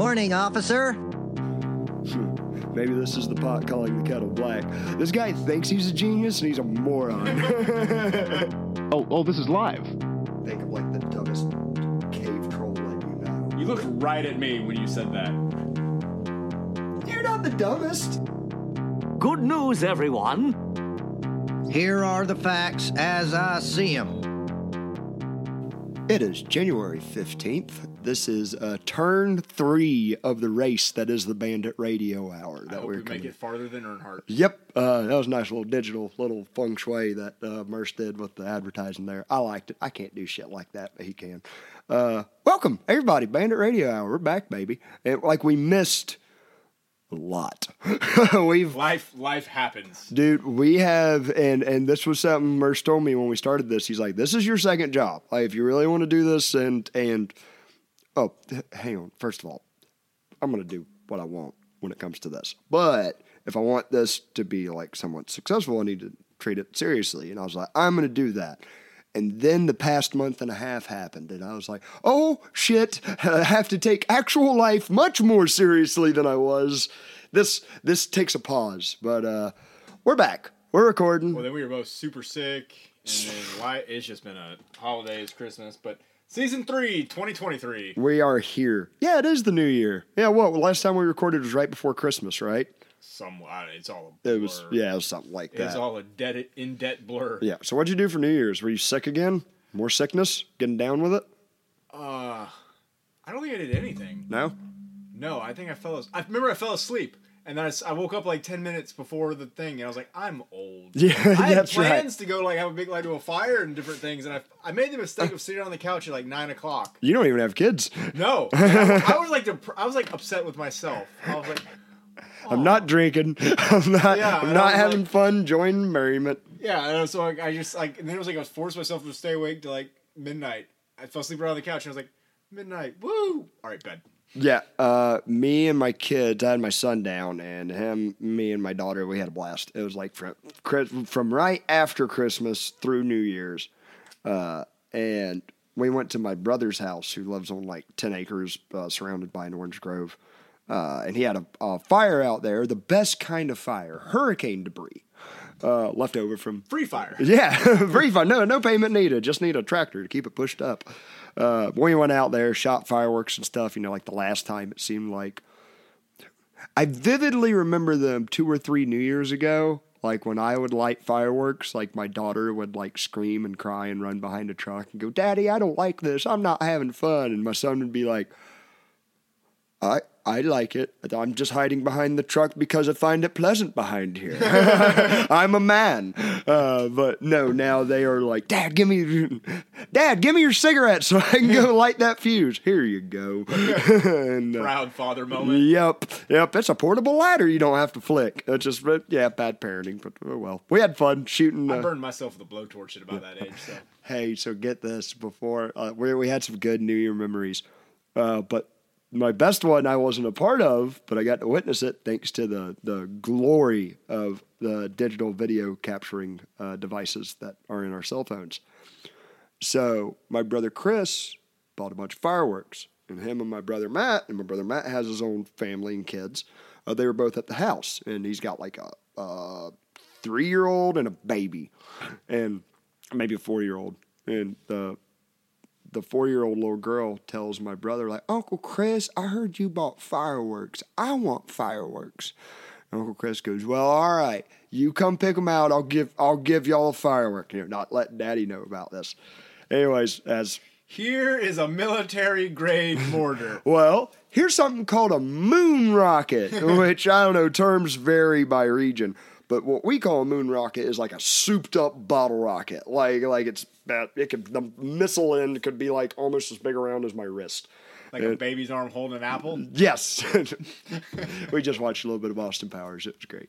Morning, officer. Maybe this is the pot calling the kettle black. This guy thinks he's a genius and he's a moron. Oh, oh, this is live. Think of like the dumbest cave troll that you know. You looked right at me when you said that. You're not the dumbest. Good news, everyone. Here are the facts as I see them. It is January 15th. This is uh, turn three of the race that is the Bandit Radio Hour. I That we make it farther than Earnhardt. Yep, uh, that was a nice little digital little feng shui that uh, Merce did with the advertising there. I liked it. I can't do shit like that, but he can. Uh, welcome everybody, Bandit Radio Hour. We're back, baby. And like we missed a lot. We've Life, life happens. Dude, we have, and and this was something Merce told me when we started this. He's like, "This is your second job. Like, if you really want to do this, and and oh, hang on. First of all, I'm gonna do what I want when it comes to this. But if I want this to be like somewhat successful, I need to treat it seriously. And I was like, I'm gonna do that. And then the past month and a half happened, and I was like, oh shit, I have to take actual life much more seriously than I was. This this takes a pause, but uh, we're back. We're recording. Well, then we were both super sick, and then why? It's just been a holidays, Christmas, but season three, 2023. We are here. Yeah, it is the new year. Yeah, what? Last time we recorded was right before Christmas, right? Some, uh, it's all a blur. It was, yeah, it was something like that. It's all a debt, in debt blur. Yeah. So what'd you do for New Year's? Were you sick again? More sickness? Getting down with it? Uh, I don't think I did anything. No. No, I think I fell. I remember I fell asleep, and then I woke up like ten minutes before the thing, and I was like, I'm old. Yeah, I had that's right. plans to go like have a big light to a fire and different things, and I I made the mistake of sitting on the couch at like nine o'clock. You don't even have kids. No, I, I was like dep- I was like upset with myself. I was like, I'm not drinking. I'm not. Yeah, I'm not having like- fun. Joining merriment. yeah, and so like, I just like, and then it was like I was forced myself to stay awake to like midnight. I fell asleep right on the couch, and I was like, midnight, woo! All right, bed. Yeah. Uh, me and my kids. I had my son down, and him, me, and my daughter. We had a blast. It was like from from right after Christmas through New Year's, uh, and we went to my brother's house, who lives on like ten acres, uh, surrounded by an orange grove. Uh, and he had a, a fire out there, the best kind of fire, hurricane debris, uh, left over from Free fire. yeah, free fire. No, no payment needed. Just need a tractor to keep it pushed up. Uh, when we went out there, shot fireworks and stuff. You know, like the last time it seemed like. I vividly remember them two or three New Years ago. Like when I would light fireworks, like my daughter would like scream and cry and run behind a truck and go, "Daddy, I don't like this. I'm not having fun." And my son would be like, I I like it. I'm just hiding behind the truck because I find it pleasant behind here. I'm a man. Uh, but no, now they are like, Dad, give me, Dad, give me your cigarette so I can go light that fuse. Here you go. and, uh, Proud father moment. Yep, yep. It's a portable ladder. You don't have to flick. It's just, but yeah, bad parenting. But oh well, we had fun shooting. I Uh, burned myself with a blowtorch at about that age. So hey, so get this before uh, we we had some good New Year memories, uh, but my best one I wasn't a part of, but I got to witness it thanks to the the glory of the digital video capturing uh, devices that are in our cell phones. So my brother Chris bought a bunch of fireworks, and him and my brother Matt, and my brother Matt has his own family and kids. Uh, they were both at the house, and he's got like a, a three year old and a baby, and maybe a four year old. And the the four year old little girl tells my brother, like, Uncle Chris, I heard you bought fireworks. I want fireworks. And Uncle Chris goes, Well, all right, you come pick them out. I'll give I'll give y'all a firework. You know, not letting Daddy know about this. Anyways, as here is a military grade mortar. well, here's something called a moon rocket, which I don't know, terms vary by region. But what we call a moon rocket is like a souped up bottle rocket. Like like it's that it could the missile end could be like almost as big around as my wrist. Like a baby's arm holding an apple. Yes. we just watched a little bit of Austin Powers. It was great.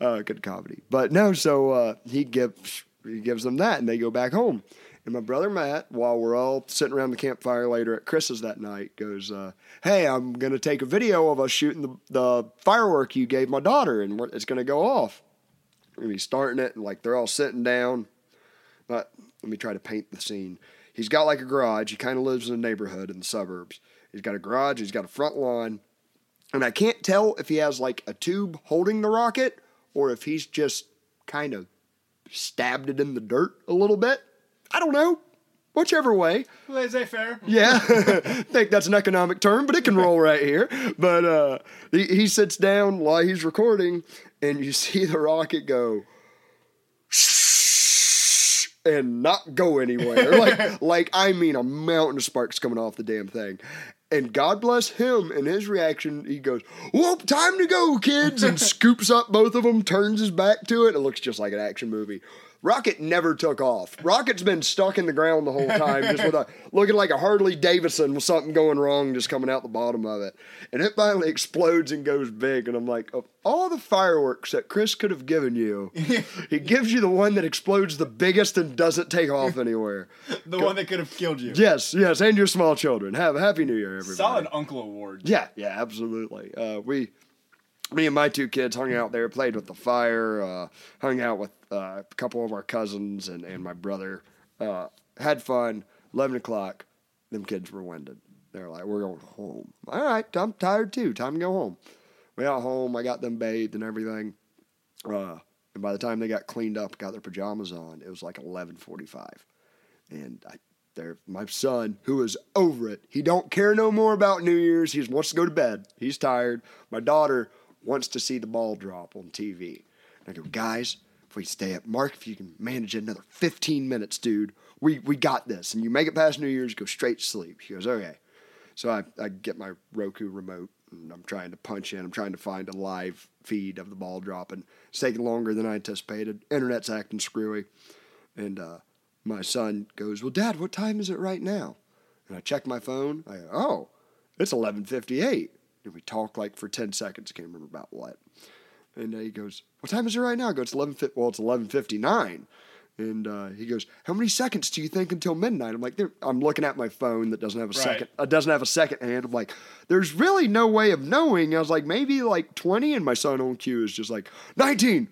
Uh, good comedy. But no, so uh, he gives he gives them that and they go back home. And my brother Matt, while we're all sitting around the campfire later at Chris's that night, goes, uh, "Hey, I'm gonna take a video of us shooting the, the firework you gave my daughter, and it's gonna go off." And he's starting it, and like they're all sitting down. But let me try to paint the scene. He's got like a garage. He kind of lives in a neighborhood in the suburbs. He's got a garage. He's got a front lawn, and I can't tell if he has like a tube holding the rocket or if he's just kind of stabbed it in the dirt a little bit. I don't know. Whichever way. Laissez faire. Yeah, think that's an economic term, but it can roll right here. But uh, he, he sits down while he's recording, and you see the rocket go and not go anywhere. like, like I mean, a mountain of sparks coming off the damn thing. And God bless him and his reaction. He goes, "Whoop, time to go, kids!" and scoops up both of them, turns his back to it. It looks just like an action movie. Rocket never took off. Rocket's been stuck in the ground the whole time, just with a looking like a Harley Davidson with something going wrong, just coming out the bottom of it. And it finally explodes and goes big. And I'm like, of all the fireworks that Chris could have given you, he gives you the one that explodes the biggest and doesn't take off anywhere. The one that could have killed you. Yes, yes, and your small children. Have a happy New Year, everybody. Solid uncle award. Yeah, yeah, absolutely. Uh, we, me and my two kids hung out there, played with the fire, uh, hung out with uh, a couple of our cousins and, and my brother. Uh, had fun. Eleven o'clock, them kids were winded. They're like, "We're going home." All right, I'm tired too. Time to go home. We got home. I got them bathed and everything. Uh, and by the time they got cleaned up, got their pajamas on, it was like eleven forty-five. And I, there, my son, who is over it, he don't care no more about New Year's. He just wants to go to bed. He's tired. My daughter wants to see the ball drop on TV. And I go, guys, if we stay up, Mark, if you can manage another 15 minutes, dude, we, we got this. And you make it past New Year's, go straight to sleep. She goes, okay. So I, I get my Roku remote and I'm trying to punch in. I'm trying to find a live feed of the ball drop, and It's taking longer than I anticipated. Internet's acting screwy. And uh, my son goes, well, Dad, what time is it right now? And I check my phone. I go, oh, it's 11.58. And we talk like for 10 seconds. I can't remember about what. And uh, he goes, "What time is it right now?" I go, "It's eleven. Well, it's eleven fifty nine. And uh, he goes, "How many seconds do you think until midnight?" I'm like, I'm looking at my phone that doesn't have a Right. second. Uh, doesn't have a second hand. I'm like, "There's really no way of knowing." I was like, "Maybe like 20." And my son on cue is just like, "19."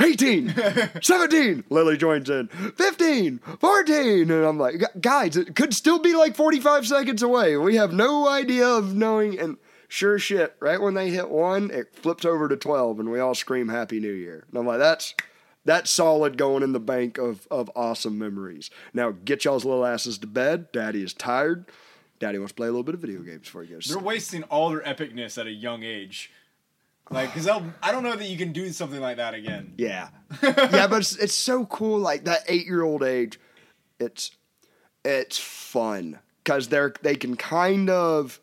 18, 17, Lily joins in, 15, 14. And I'm like, guys, it could still be like 45 seconds away. We have no idea of knowing. And sure shit, right when they hit one, it flips over to 12 and we all scream Happy New Year. And I'm like, that's. That's solid going in the bank of, of awesome memories. Now get y'all's little asses to bed. Daddy is tired. Daddy wants to play a little bit of video games before he goes. They're wasting all their epicness at a young age. Like, because I don't know that you can do something like that again. Yeah, yeah, but it's, it's so cool. Like that eight year old age, it's it's fun because they're they can kind of.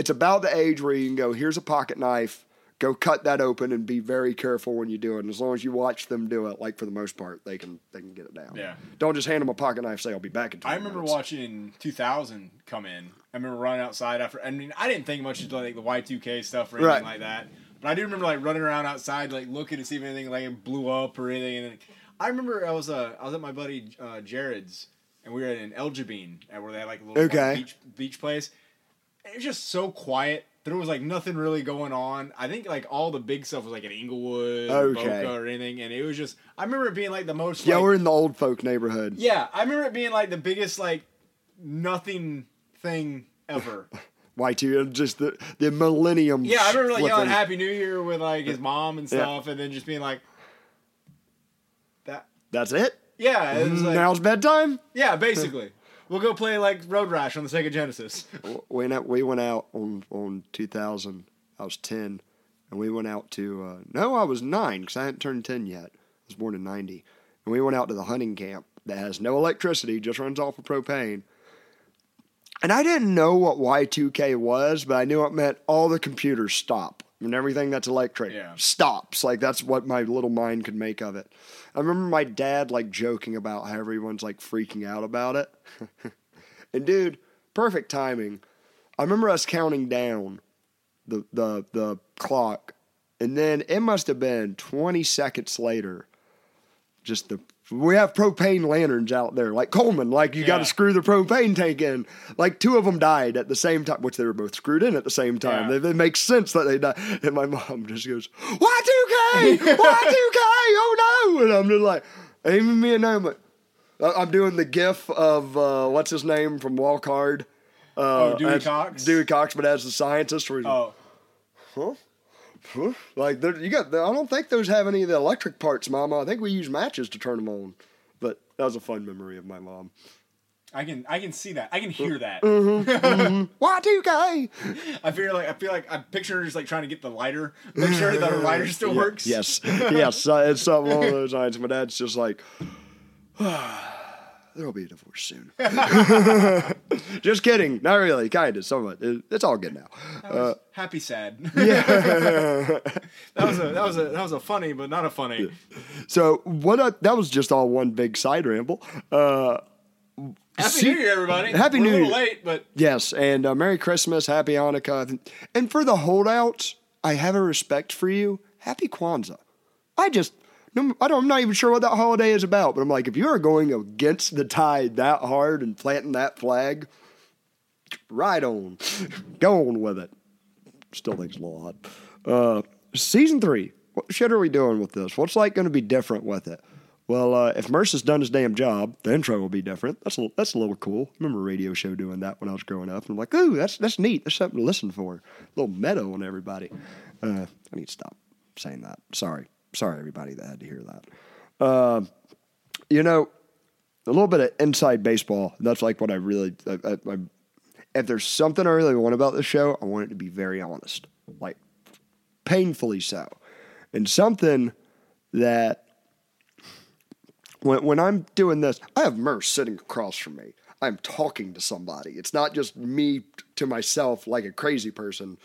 It's about the age where you can go. Here's a pocket knife. Go cut that open and be very careful when you do it. And as long as you watch them do it, like for the most part, they can they can get it down. Yeah. Don't just hand them a pocket knife. Say I'll be back in. 20 I remember minutes." watching 2000 come in. I remember running outside after. I mean, I didn't think much of like the Y2K stuff or anything Right. like that. But I do remember like running around outside, like looking to see if anything like blew up or anything. And then, I remember I was uh, I was at my buddy uh, Jared's, and we were at an El Jabin, where they had like a little like, beach beach place. It was just so quiet. There was like nothing really going on. I think like all the big stuff was like in Englewood, or Okay. Boca, or anything, and it was just. I remember it being like the most. Yeah, like, we're in the old folk neighborhood. yeah, I remember it being like the biggest like nothing thing ever. Why two, just the the millennium. yeah, I remember like yelling Happy New Year with like his mom and Yeah. stuff, and then just being like that. That's it. Yeah, it was like Now's bedtime. yeah, basically. We'll go play like Road Rash on the Sega Genesis. we went out, we went out on on 2000 i was 10 and we went out to uh, no i was 9 because i hadn't turned 10 yet. I was born in 90 and we went out to the hunting camp that has no electricity just runs off of propane. And i didn't know what y2k was but i knew it meant all the computers stop and everything that's electric Yeah. stops like that's what my little mind could make of it i remember my dad like joking about how everyone's like freaking out about it and dude perfect timing I remember us counting down the the the clock, and then it must have been twenty seconds later. Just the we have propane lanterns out there, like Coleman. Like you got to screw the propane tank in. Like two of them died at the same time, which they were both screwed in at the same time. Yeah. It, makes sense that they died. And my mom just goes, "Y two K, Y two K, oh no!" And I'm just like, even me I'm like, I'm doing the gif of uh, what's his name from Walk Hard. Uh, Oh, Dewey Cox? Dewey Cox, but as the scientist, where Oh, huh? Like you got, I don't think those have any of the electric parts, Mama. I think we use matches to turn them on. But that was a fun memory of my mom. I can I can see that. I can hear that. Y2K. I feel like I feel like I'm picturing her just like trying to get the lighter, make sure that her lighter still works. Yes, yes, uh, it's something along those lines. My dad's just like, there'll be a divorce soon. just kidding, not really, kind of, some of it. It- It's all good now. Uh, Happy sad. yeah. that was a that was a that was a funny but not a funny. so what? I, that was just all one big side ramble. Uh, Happy See- New Year, everybody. Happy We're New a little Year. late, but Yes, and uh, Merry Christmas, Happy Hanukkah, and for the holdouts, I have a respect for you. Happy Kwanzaa. I just, no, I don't, I'm not even sure what that holiday is about, but I'm like, if you are going against the tide that hard and planting that flag, right on, go on with it. Still thinks a little odd. Uh, season three, what shit are we doing with this? What's like going to be different with it? Well, uh, if Merce has done his damn job, the intro will be different. That's a, that's a little cool. I remember a radio show doing that when I was growing up. And I'm like, ooh, that's that's neat. That's something to listen for. A little meadow on everybody. Uh, I need to stop saying that. Sorry. Sorry, everybody that had to hear that. Uh, you know, a little bit of inside baseball. That's like what I really. I, I, I, if there's something I really want about the show, I want it to be very honest, like painfully so, and something that when when I'm doing this, I have Merce sitting across from me. I'm talking to somebody. It's not just me to myself like a crazy person.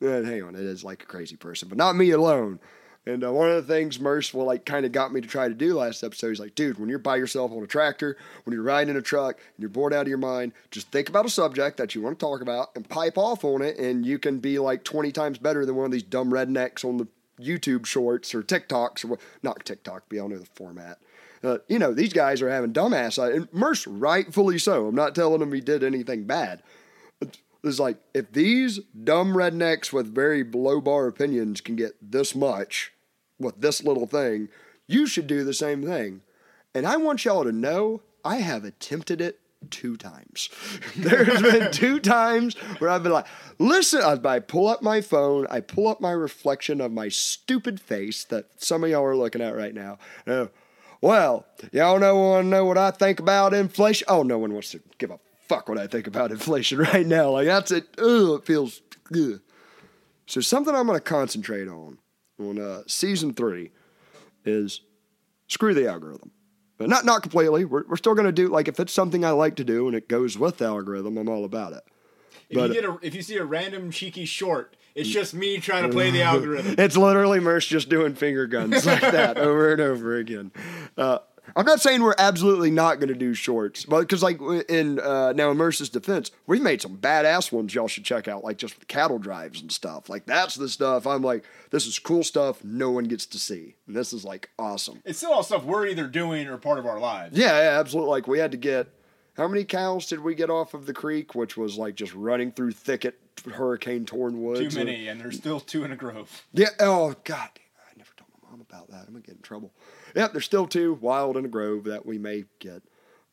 Eh, hang on, it is like a crazy person, but not me alone. And uh, one of the things Merce will like kind of got me to try to do last episode. He's like, dude, when you're by yourself on a tractor, when you're riding in a truck, and you're bored out of your mind, just think about a subject that you want to talk about and pipe off on it, and you can be like 20 times better than one of these dumb rednecks on the YouTube shorts or TikToks or what? Not TikTok, but y'all know the format. Uh, you know, these guys are having dumbass. And Merce, rightfully so. I'm not telling him he did anything bad. It's like if these dumb rednecks with very low bar opinions can get this much with this little thing, you should do the same thing. And I want y'all to know I have attempted it two times. There's been two times where I've been like, listen, I, pull up my phone, I pull up my reflection of my stupid face that some of y'all are looking at right now. well, y'all know want to know what I think about inflation? Oh, no one wants to give a fuck what I think about inflation right now. Like that's it. Ugh, it feels. Ugh. So something I'm going to concentrate on on uh, season three is screw the algorithm, but not not completely. We're we're still going to do like if it's something I like to do and it goes with the algorithm, I'm all about it. if But- you get a if you see a random cheeky short, it's just me trying to play the algorithm. It's literally Merce just doing finger guns like that over and over again. Uh, I'm not saying we're absolutely not going to do shorts, but because like in uh, now in Merce's defense, we've made some badass ones y'all should check out, like just with cattle drives and stuff. Like that's the stuff I'm like, this is cool stuff no one gets to see, and this is like awesome. It's still all stuff we're either doing or part of our lives. Yeah, yeah, absolutely. Like we had to get how many cows did we get off of the creek, which was like just running through thicket, hurricane torn woods. Too many, and there's still two in a grove. Yeah. Oh God, I never told my mom about that. I'm gonna get in trouble. Yep. There's still two wild in a grove that we may get.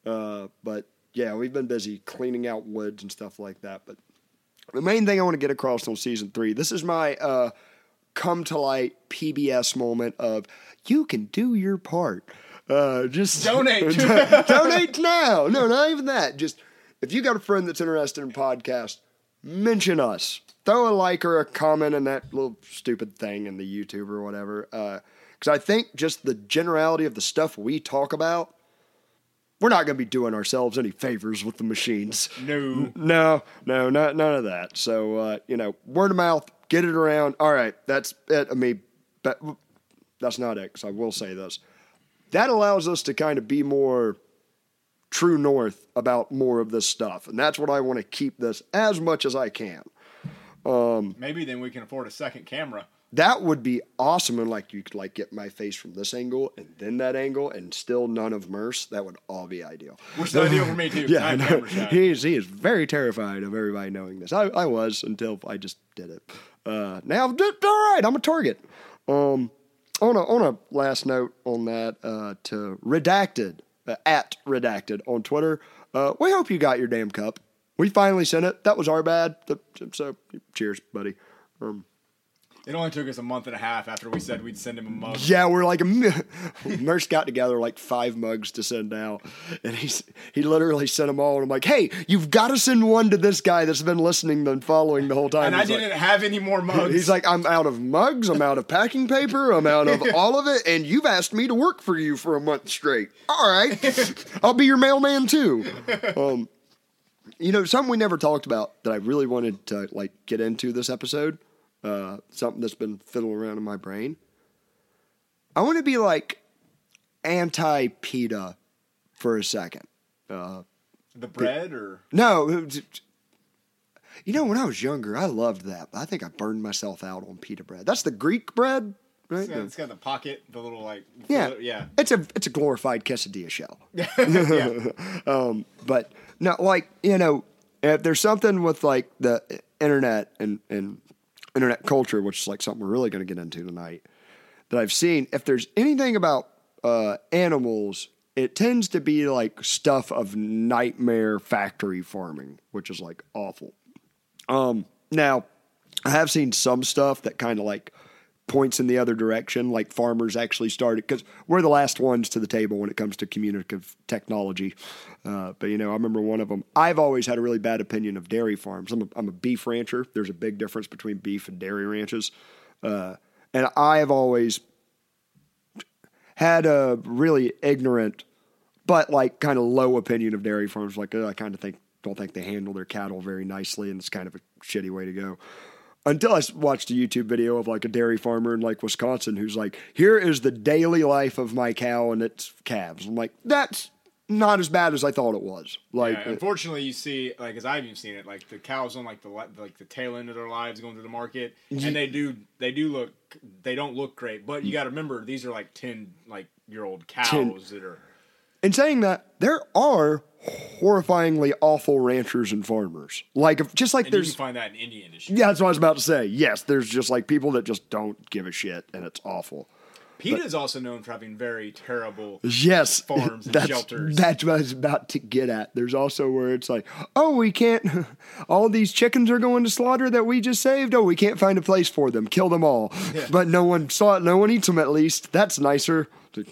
Uh, but yeah, we've been busy cleaning out woods and stuff like that. But the main thing I want to get across on season three. This is my uh, come to light PBS moment of you can do your part. Uh, just Donate. donate now. No, not even that. Just if you got a friend that's interested in podcast, mention us. Throw a like or a comment in that little stupid thing in the YouTube or whatever. Because I think just the generality of the stuff we talk about, we're not going to be doing ourselves any favors with the machines. No. No, no, not none of that. So uh, you know, word of mouth, get it around. All right, that's it. I mean, but that's not it. Because I will say this: that allows us to kind of be more true north about more of this stuff, and that's what I want to keep this as much as I can. Maybe then we can afford a second camera. That would be awesome, and like you could like get my face from this angle and then that angle, and still none of Merce. That would all be ideal. Which is ideal for me too. Yeah, I know. he is he is very terrified of everybody knowing this. I, I was until I just did it. Uh, now, all right, I'm a target. Um, on a on a last note on that uh, to redacted uh, at redacted on Twitter. Uh, we hope you got your damn cup. We finally sent it. That was our bad. So cheers, buddy. It only took us a month and a half after we said we'd send him a mug. Yeah, we're like, Merce got together like five mugs to send out, and he's he literally sent them all. And I'm like, hey, you've got to send one to this guy that's been listening and following the whole time. And I He's like- didn't have any more mugs. He's like, I'm out of mugs, I'm out of packing paper, I'm out of all of it, and you've asked me to work for you for a month straight. All right, I'll be your mailman too. Um, you know, something we never talked about that I really wanted to like get into this episode. Uh, something that's been fiddling around in my brain. I want to be like anti PETA for a second. Uh, the bread or no, you know, when I was younger, I loved that. I think I burned myself out on pita bread. That's the Greek bread, right? it's got, it's got the pocket, the little like yeah, yeah. It's a it's a glorified quesadilla shell. yeah. Um, but no, like you know, if there's something with like the internet and and internet culture, which is like something we're really going to get into tonight, that I've seen. If there's anything about uh, animals, it tends to be like stuff of nightmare factory farming, which is like awful. Um, now, I have seen some stuff that kind of like points in the other direction, like farmers actually started because we're the last ones to the table when it comes to communicative technology. Uh, but you know, I remember one of them. I've always had a really bad opinion of dairy farms. I'm a, I'm a beef rancher. There's a big difference between beef and dairy ranches, uh, and I've always had a really ignorant, but like kind of low opinion of dairy farms. Like uh, I kind of think don't think they handle their cattle very nicely, and it's kind of a shitty way to go. Until I watched a YouTube video of like a dairy farmer in like Wisconsin who's like, "Here is the daily life of my cow and its calves." I'm like, that's not as bad as I thought it was. Like, Yeah, unfortunately, you see, like as I've even seen it, like the cows on like the like the tail end of their lives going to the market, mm-hmm. and they do they do look they don't look great. But you mm. got to remember these are like ten like year old cows that are in saying that, there are horrifyingly awful ranchers and farmers. Like, if, just like and you there's can find that in any industry. Yeah, that's what I was about to say. Yes, there's just like people that just don't give a shit, and it's awful. PETA is also known for having very terrible. Yes, Farms and that's, shelters. That's what I was about to get at. There's also where it's like, oh, we can't. All these chickens are going to slaughter that we just saved. Oh, we can't find a place for them. Kill them all. But no one saw it. No one eats them. At least that's nicer.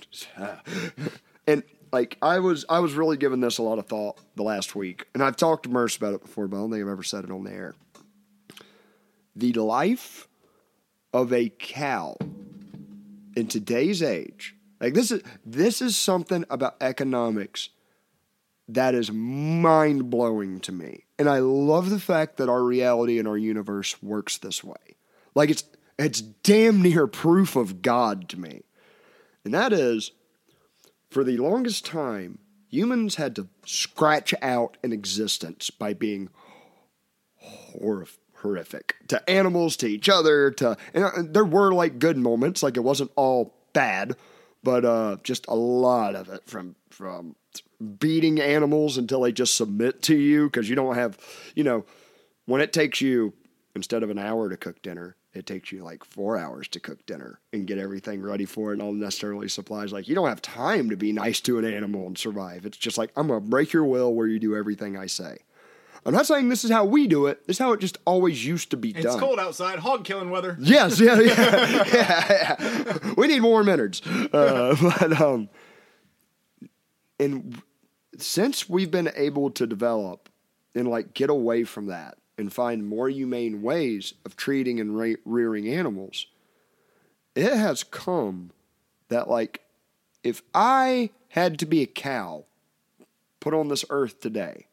And like I was, I was really giving this a lot of thought the last week, and I've talked to Merce about it before, but I don't think I've ever said it on the air. The life of a cow in today's age like this is this is something about economics that is mind blowing to me. And i love the fact that our reality and our universe works this way. Like it's it's damn near proof of god to me. And that is for the longest time humans had to scratch out an existence by being horrific horrific to animals, to each other, to uh, there were like good moments, like it wasn't all bad, but uh, just a lot of it from from beating animals until they just submit to you because you don't have, you know, when it takes you instead of an hour to cook dinner, it takes you like four hours to cook dinner and get everything ready for it and all the necessarily supplies. Like you don't have time to be nice to an animal and survive. It's just like I'm gonna break your will where you do everything I say. I'm not saying this is how we do it. This is how it just always used to be It's done. It's cold outside, hog killing weather. Yes, yeah, yeah, yeah, yeah. We need warm innards. Uh, but um, and since we've been able to develop and like get away from that and find more humane ways of treating and re- rearing animals, it has come that like if I had to be a cow put on this earth today,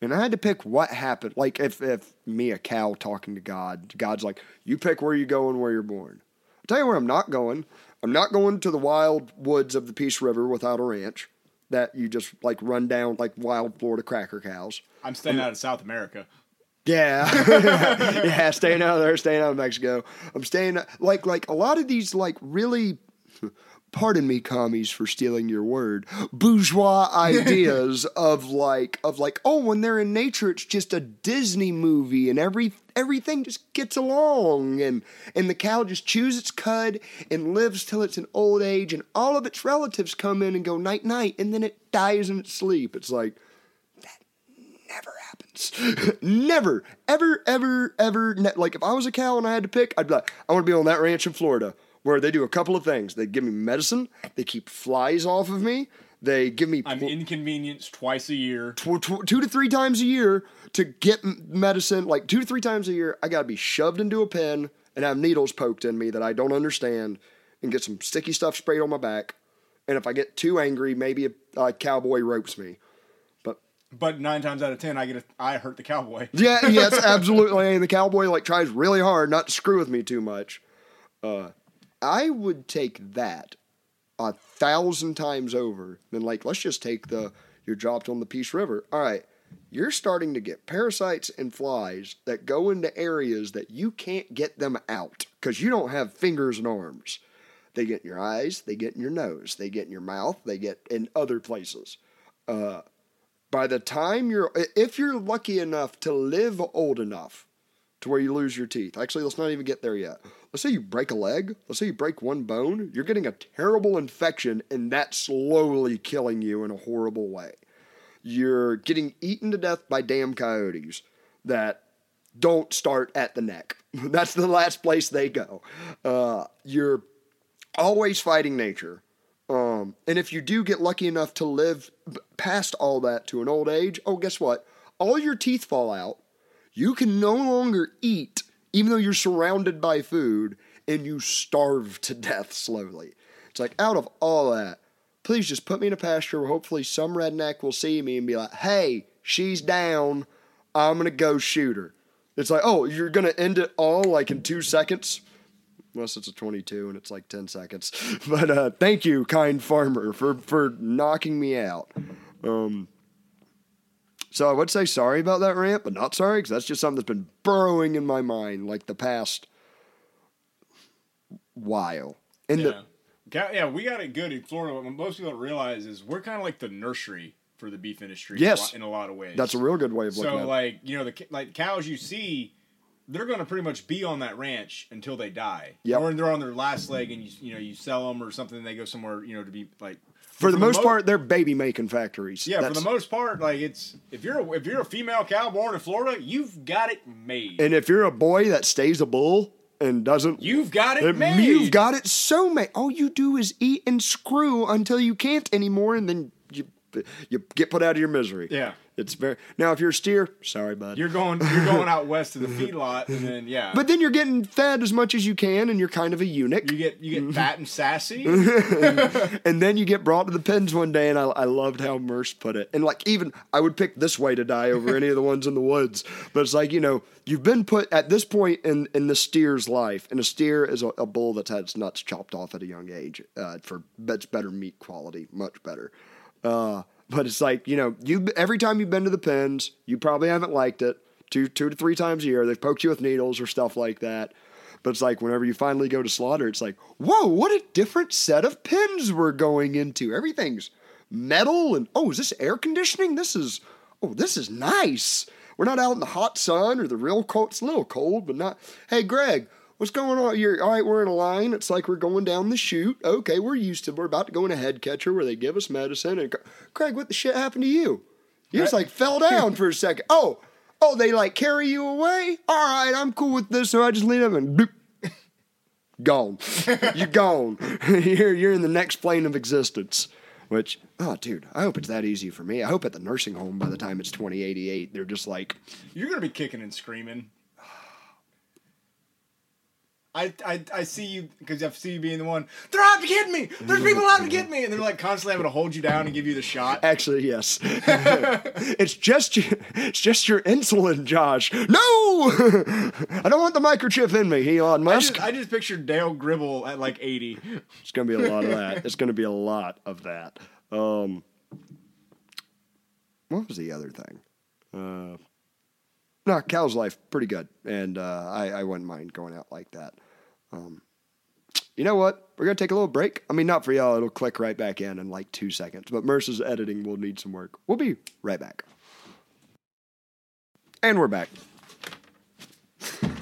and I had to pick what happened. Like if if me a cow talking to God, God's like, you pick where you go and where you're born. I'll tell you where I'm not going. I'm not going to the wild woods of the Peace River without a ranch that you just like run down like wild Florida cracker cows. I'm staying out of South America. Yeah, yeah, staying out of there, staying out of Mexico. I'm staying like like a lot of these like really, pardon me, commies for stealing your word, bourgeois ideas of like of like oh when they're in nature it's just a Disney movie and every everything just gets along and and the cow just chews its cud and lives till it's an old age and all of its relatives come in and go night night and then it dies in its sleep. It's like never. Ever, ever, ever. Ne- like if I was a cow and I had to pick, I'd be like, I want to be on that ranch in Florida where they do a couple of things. They give me medicine. They keep flies off of me. They give me I'm inconvenienced twice a year. tw- tw- two to three times a year to get m- medicine. Like two to three times a year, I gotta be shoved into a pen and have needles poked in me that I don't understand, and get some sticky stuff sprayed on my back. And if I get too angry, maybe a, a cowboy ropes me. But nine times out of ten, I get a, I hurt the cowboy. yeah, yes, absolutely. And the cowboy like tries really hard not to screw with me too much. Uh, I would take that a thousand times over than like let's just take the you're dropped on the Peace River. All right, you're starting to get parasites and flies that go into areas that you can't get them out because you don't have fingers and arms. They get in your eyes, they get in your nose, they get in your mouth, they get in other places. Uh, by the time you're, if you're lucky enough to live old enough to where you lose your teeth, actually, let's not even get there yet. Let's say you break a leg, let's say you break one bone, you're getting a terrible infection, and that's slowly killing you in a horrible way. You're getting eaten to death by damn coyotes that don't start at the neck. That's the last place they go. Uh, you're always fighting nature. Um, and if you do get lucky enough to live past all that to an old age, oh, guess what? All your teeth fall out. You can no longer eat, even though you're surrounded by food, and you starve to death slowly. It's like, out of all that, please just put me in a pasture where hopefully some redneck will see me and be like, hey, she's down. I'm going to go shoot her. It's like, oh, you're going to end it all like in two seconds? Unless it's a 22 and it's like 10 seconds. But uh, thank you, kind farmer, for, for knocking me out. Um, so I would say sorry about that rant, but not sorry because that's just something that's been burrowing in my mind like the past while. And Yeah. the, yeah, we got it good in Florida. What most people don't realize is we're kind of like the nursery for the beef industry. Yes. in a lot of ways. that's a real good way of looking so at it. So, like you know the like cows you see, they're going to pretty much be on that ranch until they die. Yep. or they're on their last leg, and you you know you sell them or something. and They go somewhere you know to be like. For the most mo- part, they're baby making factories. Yeah, That's- for the most part, like it's if you're a, if you're a female cow born in Florida, you've got it made. And if you're a boy that stays a bull and doesn't you've got it Uh, made. You've got it so made. All you do is eat and screw until you can't anymore, and then you get put out of your misery. Yeah. it's very now. If you're a steer, sorry, bud. You're going you're going out west to the feedlot, and then yeah, but then you're getting fed as much as you can, and you're kind of a eunuch. you get you get fat and sassy. and then you get brought to the pens one day, and I, I loved how Merce put it. And like, even I would pick this way to die over any of the ones in the woods. But it's like, you know, you've been put at this point in, in the steer's life, and a steer is a, a bull that's had its nuts chopped off at a young age uh, for that's better meat quality, much better. Uh, but it's like, you know, you every time you've been to the pens, you probably haven't liked it. Two, two to three times a year, they've poked you with needles or stuff like that. But it's like whenever you finally go to slaughter, it's like, whoa, what a different set of pins we're going into. Everything's metal and oh, is this air conditioning? This is oh, this is nice. We're not out in the hot sun or the real cold. It's a little cold, but not. Hey, Greg, what's going on? You're all right. We're in a line. It's like we're going down the chute. Okay, we're used to. We're about to go in a head catcher where they give us medicine. And Craig, what the shit happened to you? You just like fell down for a second. Oh, oh, they like carry you away. All right, I'm cool with this. So I just lean up and bloop. Gone. you're gone. you're you're in the next plane of existence. Which, oh, dude, I hope it's that easy for me. I hope at the nursing home by the time it's 2088, they're just like, You're gonna be kicking and screaming. I, I, I see you because I see you being the one. They're out to get me. There's people out to get me, and they're like constantly having to hold you down and give you the shot. Actually, yes. it's just your, it's just your insulin, Josh. No, I don't want the microchip in me, Elon I Musk. just, I just pictured Dale Gribble at like 80. It's gonna be a lot of that. It's gonna be a lot of that. Um, what was the other thing? Uh, no, Cal's life pretty good, and uh, I, I wouldn't mind going out like that. Um, you know what? We're gonna take a little break. I mean, not for y'all. It'll click right back in in like two seconds. But Merce's editing will need some work. We'll be right back. And we're back.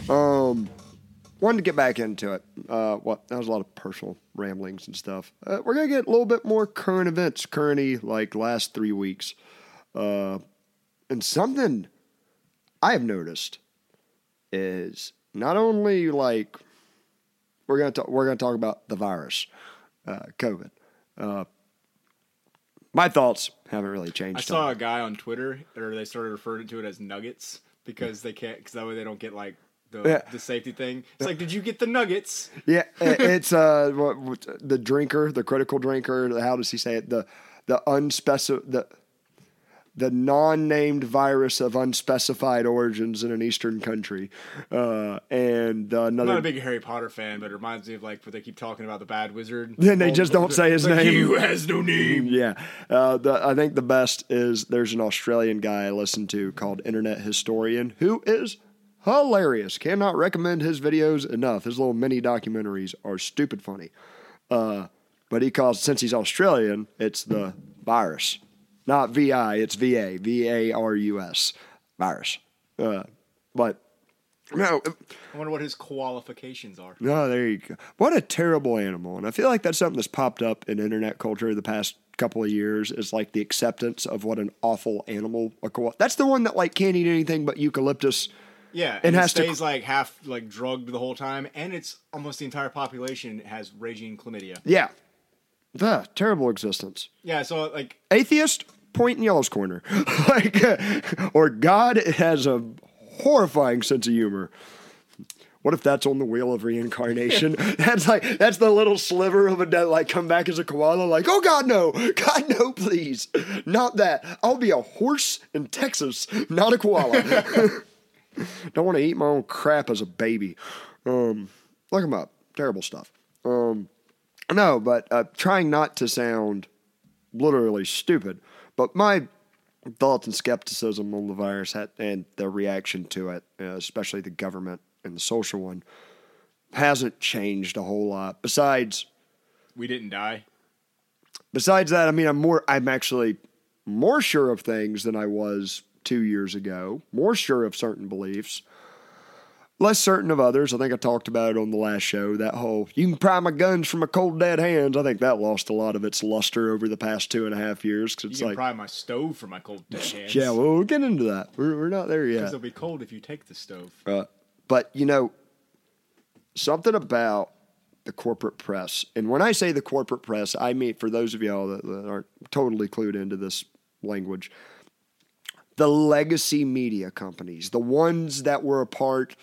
Um, wanted to get back into it. Uh, what that was a lot of personal ramblings and stuff. Uh, we're gonna get a little bit more current events, currenty like last three weeks, uh, and something I have noticed is not only like we're gonna talk, we're gonna talk about the virus, uh, COVID. Uh, my thoughts haven't really changed. I saw a guy on Twitter, or they started referring to it as nuggets because they can't, because that way they don't get like the Yeah. the safety thing. It's like, did you get the nuggets? Yeah, it's uh the drinker, the critical drinker. How does he say it? The the unspecified the the non-named virus of unspecified origins in an eastern country, uh, and uh, I'm another. not a big Harry Potter fan, but it reminds me of like what they keep talking about the bad wizard. Then they just don't say his like, name. He who has no name. Yeah, uh, the, I think the best is there's an Australian guy I listen to called Internet Historian who is hilarious. Cannot recommend his videos enough. His little mini documentaries are stupid funny. Uh, but he calls since he's Australian, it's the virus, not VI. It's VA, V A R U S, virus. Uh, but no, I wonder what his qualifications are. no, there you go. What a terrible animal. And I feel like that's something that's popped up in internet culture the past couple of years is like the acceptance of what an awful animal a koala. That's the one that like can't eat anything but eucalyptus. Yeah, and it, has to- stays like half like drugged the whole time, and it's almost the entire population has raging chlamydia. Yeah. The terrible existence. Yeah, so like Atheist, point in y'all's corner. like or God has a horrifying sense of humor. What if that's on the wheel of reincarnation? that's like that's the little sliver of a dead like come back as a koala, like, oh God no, God no, please. Not that. I'll be a horse in Texas, not a koala. Don't want to eat my own crap as a baby. Um, look them up. Terrible stuff. Um, no, but uh, trying not to sound literally stupid. But my thoughts and skepticism on the virus and the reaction to it, uh, especially the government and the social one, hasn't changed a whole lot. Besides, we didn't die. besides that, I mean, I'm more. I'm actually more sure of things than I was two years ago. More sure of certain beliefs. Less certain of others. I think I talked about it on the last show. That whole "you can pry my guns from my cold dead hands." I think that lost a lot of its luster over the past two and a half years. Because You it's can like, pry my stove from my cold dead hands. yeah, well, we'll get into that. We're, we're not there yet. because it'll be cold if you take the stove. Uh, but you know, something about the corporate press, and when I say the corporate press, I mean for those of y'all that, that aren't totally clued into this language, the legacy media companies, the ones that were a part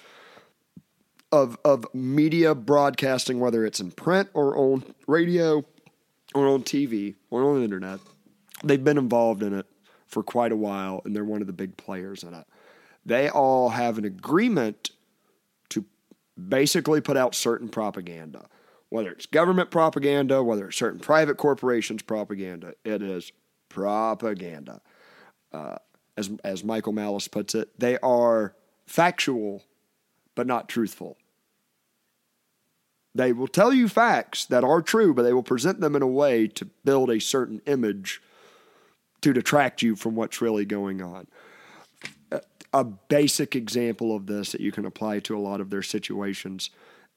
of of media broadcasting, whether it's in print or on radio or on TV or on the internet, they've been involved in it for quite a while, and they're one of the big players in it. They all have an agreement to basically put out certain propaganda, whether it's government propaganda, whether it's certain private corporations propaganda. It is propaganda. Uh, as as Michael Malice puts it, they are factual, but not truthful. They will tell you facts that are true, but they will present them in a way to build a certain image to detract you from what's really going on. A- basic example of this that you can apply to a lot of their situations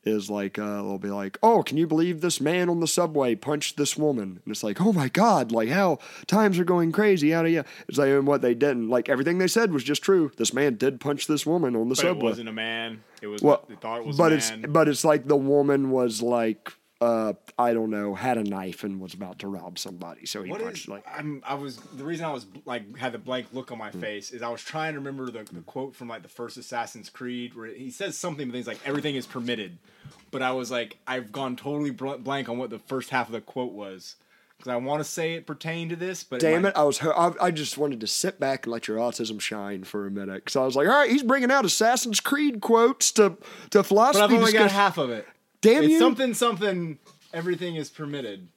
is like uh, they'll be like, "Oh, can you believe this man on the subway punched this woman?" And it's like, "Oh my god, like how times are going crazy." Yada yada. It's like and what they didn't like everything they said was just true. This man did punch this woman on the But subway. it wasn't a man. It was. Well, they thought it was but a it's but it's like the woman was like uh, I don't know had a knife and was about to rob somebody, so he What punched is like I'm I was the reason I was like had the blank look on my Hmm. face is I was trying to remember the, the quote from like the first Assassin's Creed where he says something but he's like everything is permitted, but I was like I've gone totally bl- blank on what the first half of the quote was because I want to say it pertained to this, but Damn might- it! I was I, I just wanted to sit back and let your autism shine for a minute because I was like, all right, he's bringing out Assassin's Creed quotes to to philosophy. But I've only got half of it. Damn it's you! something something. Everything is permitted.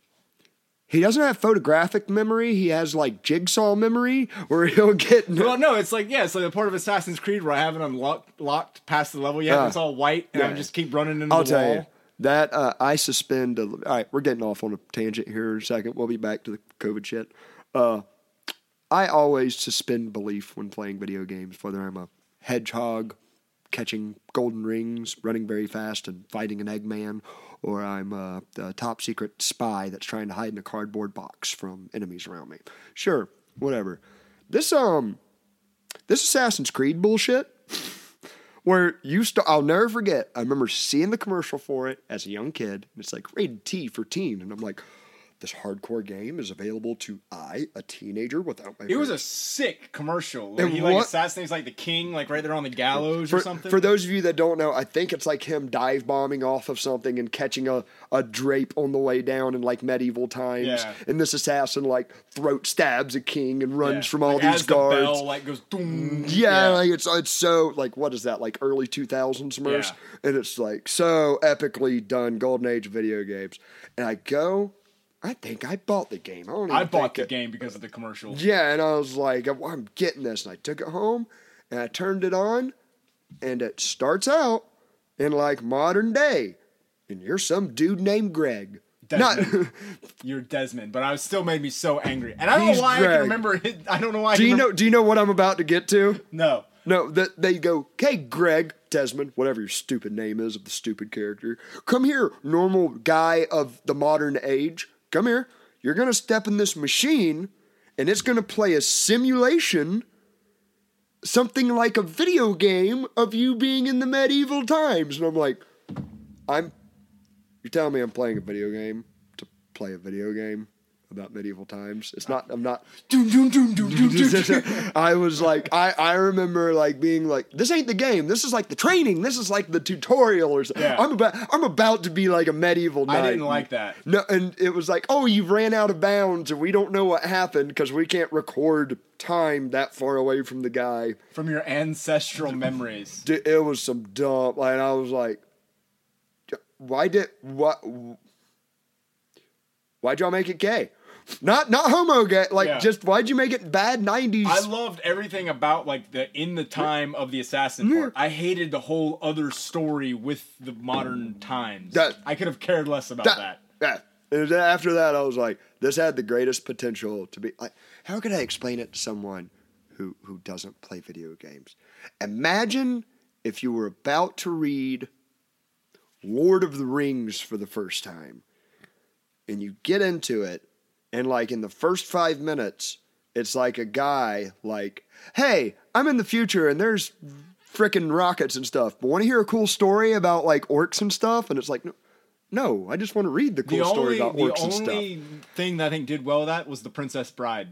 He doesn't have photographic memory. He has like jigsaw memory, where he'll get. Well, no, it's like yeah, it's like a part of Assassin's Creed where I haven't unlocked locked past the level yet. Ah. it's all white, and I Yeah. just keep running into I'll the tell wall. you that uh, I suspend. A, all right, we're getting off on a tangent here in a second. We'll be back to the COVID shit. Uh, I always suspend belief when playing video games, whether I'm a hedgehog catching golden rings, running very fast, and fighting an Eggman, or I'm a, a top secret spy that's trying to hide in a cardboard box from enemies around me. Sure, whatever. This um, this Assassin's Creed bullshit where you start. I'll never forget. I remember seeing the commercial for it as a young kid, and it's like rated T for teen, and I'm like, this hardcore game is available to I, a teenager, without my. It was a sick commercial. Like, And he like what- assassinates like the king, like right there on the gallows for, or something. for those of you that don't know, I think it's like him dive bombing off of something and catching a, a drape on the way down in like medieval times. Yeah. And this assassin like throat stabs a king and runs Yeah. from all Like, these guards. The bell like goes. Doom, yeah, like it's it's so like what is that like early two thousands Merce? And it's like so epically done, golden age video games. And I go, I think I bought the game. I don't I bought the it- game because of the commercial. yeah, and I was like, "Oh, I'm getting this. And I took it home and I turned it on, and it starts out in like modern day. And you're some dude named Greg. Not, You're Desmond, but I was still made me so angry, and I don't He's know why I Greg. can remember it. I don't know why. I do can you remember- know? Do you know what I'm about to get to? No. No, that they go, "Hey, Greg Desmond, whatever your stupid name is of the stupid character, come here, normal guy of the modern age. Come here. You're gonna step in this machine, and it's gonna play a simulation, something like a video game of you being in the medieval times." And I'm like, "I'm, you're telling me I'm playing a video game to play a video game." About medieval times. It's uh, not. I'm not. I was like, I, I remember like being like, this ain't the game. This is like the training. This is like the tutorial or something. Yeah. I'm about I'm about to be like a medieval knight. I didn't like that. No, and it was like, oh, you ran out of bounds, and we don't know what happened because we can't record time that far away from the guy. From your ancestral memories. It was some dumb. Like I was like, why did what? Why'd y'all make it gay? Not not homo gay. Like Yeah. just why'd you make it bad nineties? I loved everything about like the in the time of the assassin part. I hated the whole other story with the modern times. That- I could have cared less about that. Yeah. And after that, I was like, this had the greatest potential to be like, how could I explain it to someone who, who doesn't play video games? Imagine if you were about to read Lord of the Rings for the first time and you get into it, and like in the first five minutes, it's like a guy like, hey, I'm in the future and there's freaking rockets and stuff, but want to hear a cool story about like orcs and stuff? And it's like, no, no I just want to read the cool The story only about the orcs and stuff. only thing that I think did well with that was the Princess Bride.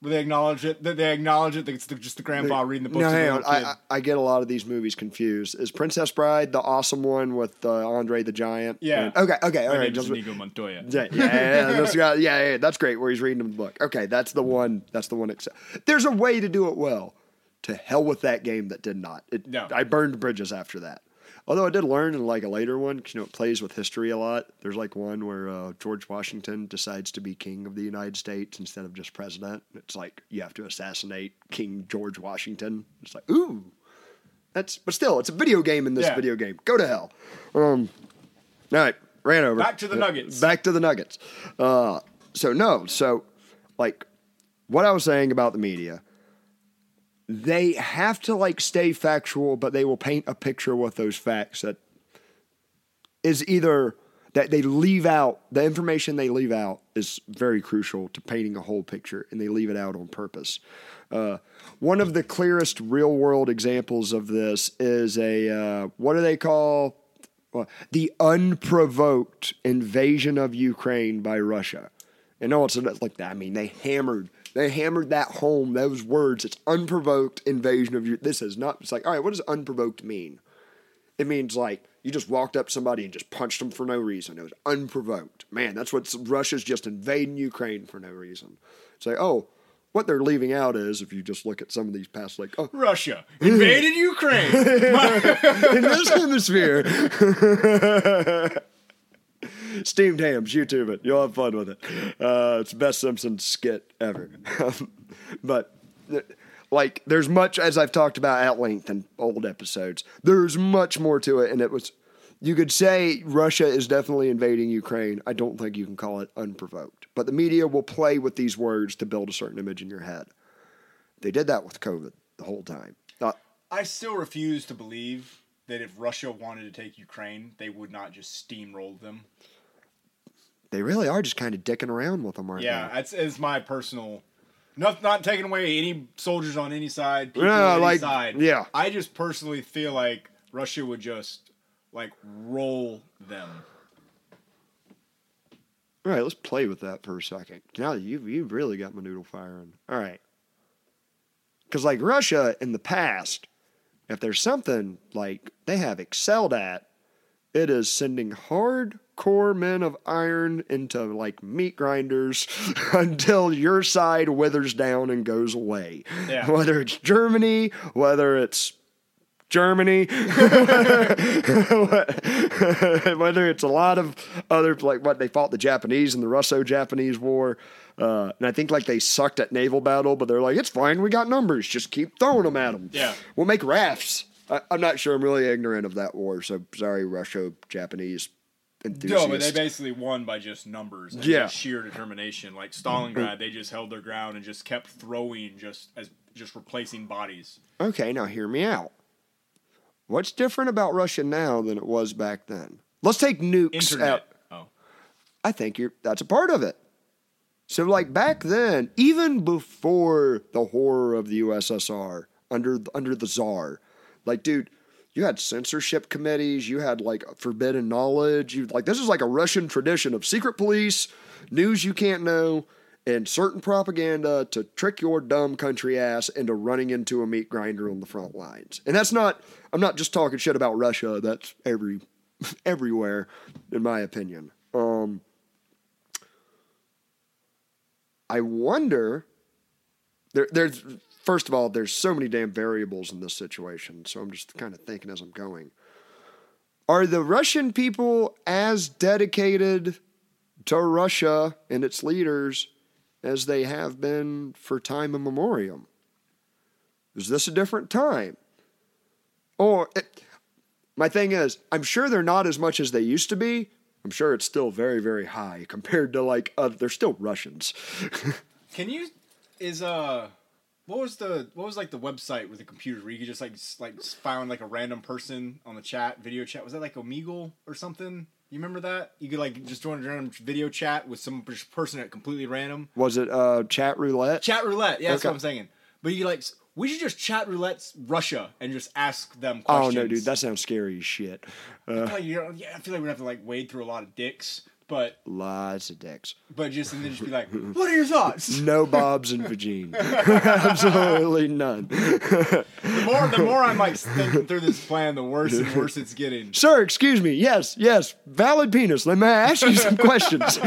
Where they acknowledge it, that they acknowledge it. That it's the, just the grandpa reading the book. No, to hang little on. kid. I, I, I get a lot of these movies confused. Is Princess Bride the awesome one with uh, Andre the Giant? Yeah. And- okay. Okay. All My right. just- Inigo Montoya. Yeah, yeah, yeah, that's, yeah, yeah, yeah, that's great. Where he's reading the book. Okay, that's the one. That's the one. Except there's a way to do it well. To hell with that game that did not. It, No. I burned bridges after that. Although I did learn in like a later one, you know, it plays with history a lot. There's like one where uh, George Washington decides to be king of the United States instead of just president. It's like you have to assassinate King George Washington. It's like ooh, that's but still, it's a video game in this Yeah. video game. Go to hell. Um, all right, ran over. Back to the Nuggets. Back to the Nuggets. Uh, so no, so like what I was saying about the media, they have to like stay factual, but they will paint a picture with those facts that is either that they leave out the information they leave out is very crucial to painting a whole picture, and they leave it out on purpose. Uh, one of the clearest real world examples of this is a uh, what do they call well, the unprovoked invasion of Ukraine by Russia. And no, it's like that. I mean, they hammered, they hammered that home. Those words. It's unprovoked invasion of you. This is not. It's like, all right, what does unprovoked mean? It means like you just walked up somebody and just punched them for no reason. It was unprovoked. Man, that's what Russia's just invading Ukraine for no reason. Say, like, oh, what they're leaving out is if you just look at some of these past, like, oh, Russia invaded Ukraine. in this hemisphere. Steamed hams, YouTube it. You'll have fun with it. Uh, it's best Simpsons skit ever. but uh, like, there's much as I've talked about at length in old episodes. There's much more to it, and it was. You could say Russia is definitely invading Ukraine. I don't think you can call it unprovoked. But the media will play with these words to build a certain image in your head. They did that with COVID the whole time. Not, I still refuse to believe that if Russia wanted to take Ukraine, they would not just steamroll them. They really are just kind of dicking around with them, aren't Yeah, they? that's is my personal Not not taking away any soldiers on any side, people Yeah, on any like- side. yeah. I just personally feel like Russia would just like roll them. All right, let's play with that for a second. Now you you've really got my noodle firing. All right, because like Russia in the past, if there's something like they have excelled at, it is sending hardcore men of iron into like meat grinders until your side withers down and goes away. Yeah. Whether it's Germany, whether it's Germany, whether it's a lot of other like what they fought the Japanese in the Russo-Japanese War, uh, and I think like they sucked at naval battle, but they're like, it's fine, we got numbers, just keep throwing them at them. Yeah. we'll make rafts. I, I'm not sure. I'm really ignorant of that war, so sorry, Russo-Japanese enthusiasts. No, but they basically won by just numbers and Yeah. just sheer determination. Like Stalingrad, they just held their ground and just kept throwing, just as just replacing bodies. Okay, now hear me out. What's different about Russia now than it was back then? Let's take nukes Internet. out. Oh, I think you're that's a part of it. So like back then, even before the horror of the USSR under under the czar, like dude, you had censorship committees, you had like forbidden knowledge, you like this is like a Russian tradition of secret police, news you can't know, and certain propaganda to trick your dumb country ass into running into a meat grinder on the front lines. And that's not I'm not just talking shit about Russia, that's every everywhere in my opinion. Um I wonder. There, there's first of all, there's so many damn variables in this situation, so I'm just kind of thinking as I'm going. Are the Russian people as dedicated to Russia and its leaders as they have been for time immemorial? Is this a different time? Or it, my thing is, I'm sure they're not as much as they used to be. I'm sure it's still very, very high compared to like uh, they're still Russians. can you? Is uh, what was the what was like the website with the computer where you could just like like find like a random person on the chat video chat? Was that like Omegle or something? You remember that? You could like just join a random video chat with some person at completely random. Was it uh, chat roulette? Chat roulette. Yeah, that's Okay. what I'm saying. But you like we should just chat roulette Russia and just ask them oh questions. no, dude, that sounds scary as shit. Uh, Oh, you know, yeah, I feel like we'd have to like wade through a lot of dicks, but lots of dicks. but just and then just be like, what are your thoughts? No bobs and vagine. Absolutely none. The more the more I'm like thinking through this plan, the worse and worse it's getting. Sir, excuse me. Yes, yes. Valid penis. Let me ask you some questions.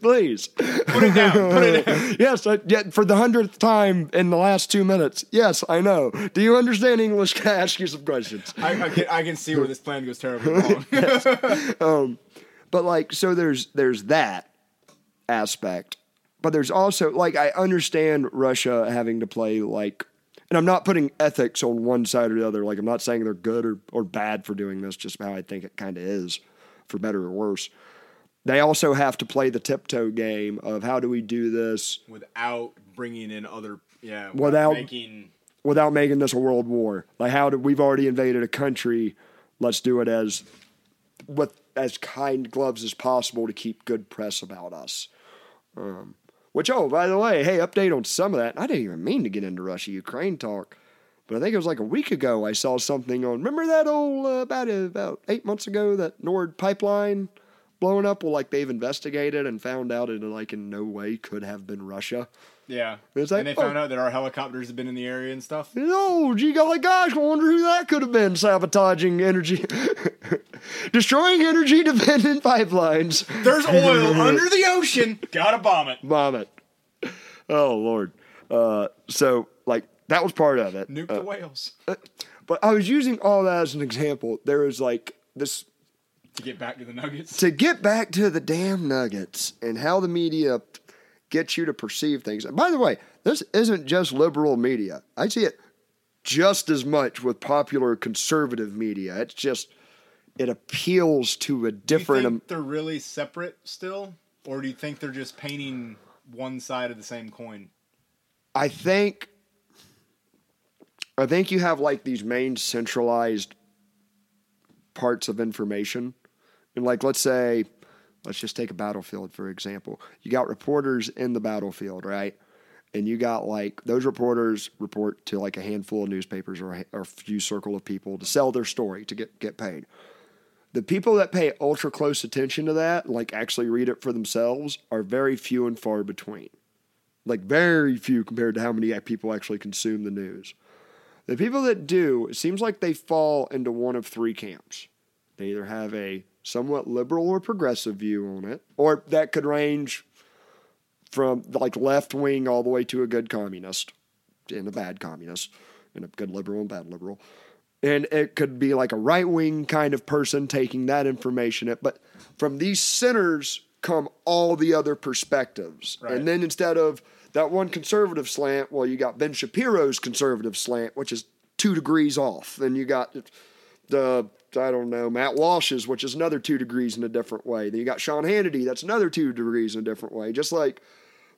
Please. Put it down. Put it down. Yes, I, yeah, for the hundredth time in the last two minutes. Yes, I know. Do you understand English? Can I ask you some questions? I, I can I can see where this plan goes terribly wrong. Um, But like, so there's there's that aspect, but there's also like I understand Russia having to play like, and I'm not putting ethics on one side or the other. Like I'm not saying they're good or or bad for doing this. Just how I think it kind of is, for better or worse. They also have to play the tiptoe game of how do we do this without bringing in other yeah Without- making without making this a world war. Like how do we've already invaded a country, let's do it as with as kind gloves as possible to keep good press about us. Um, which oh, by the way, hey, update on some of that. I didn't even mean to get into Russia Ukraine talk, but I think it was like a week ago I saw something on. Remember that old uh, about about eight months ago that Nord pipeline blowing up? Well, like they've investigated and found out it like in no way could have been Russia. Yeah. It's like, and they oh. found out that our helicopters have been in the area and stuff. Oh, gee golly gosh, I wonder who that could have been sabotaging energy, destroying energy dependent pipelines. There's oil under the ocean. Gotta bomb it. Bomb it. Oh, Lord. Uh, so, like, that was part of it. Nuke the whales But I was using all that as an example. There was like this to get back to the Nuggets. to get back to the damn nuggets and how the media gets you to perceive things. And by the way, this isn't just liberal media. I see it just as much with popular conservative media. It's just it appeals to a different. Do you think they're really separate still, or do you think they're just painting one side of the same coin? I think I think you have like these main centralized parts of information. And like let's say let's just take a battlefield for example. You got reporters in the battlefield, right? and you got like those reporters report to like a handful of newspapers or a, or a few circle of people to sell their story to get get paid. The people that pay ultra close attention to that, like actually read it for themselves, are very few and far between. Like very few compared to how many people actually consume the news. The people that do, it seems like they fall into one of three camps. They either have a somewhat liberal or progressive view on it, or that could range from like left wing all the way to a good communist and a bad communist and a good liberal and bad liberal. And it could be like a right wing kind of person taking that information. But from these centers come all the other perspectives. Right. And then instead of that one conservative slant, well, you got Ben Shapiro's conservative slant, which is two degrees off. Then you got the I don't know Matt Walsh's, which is another two degrees in a different way. Then you got Sean Hannity, that's another two degrees in a different way. Just like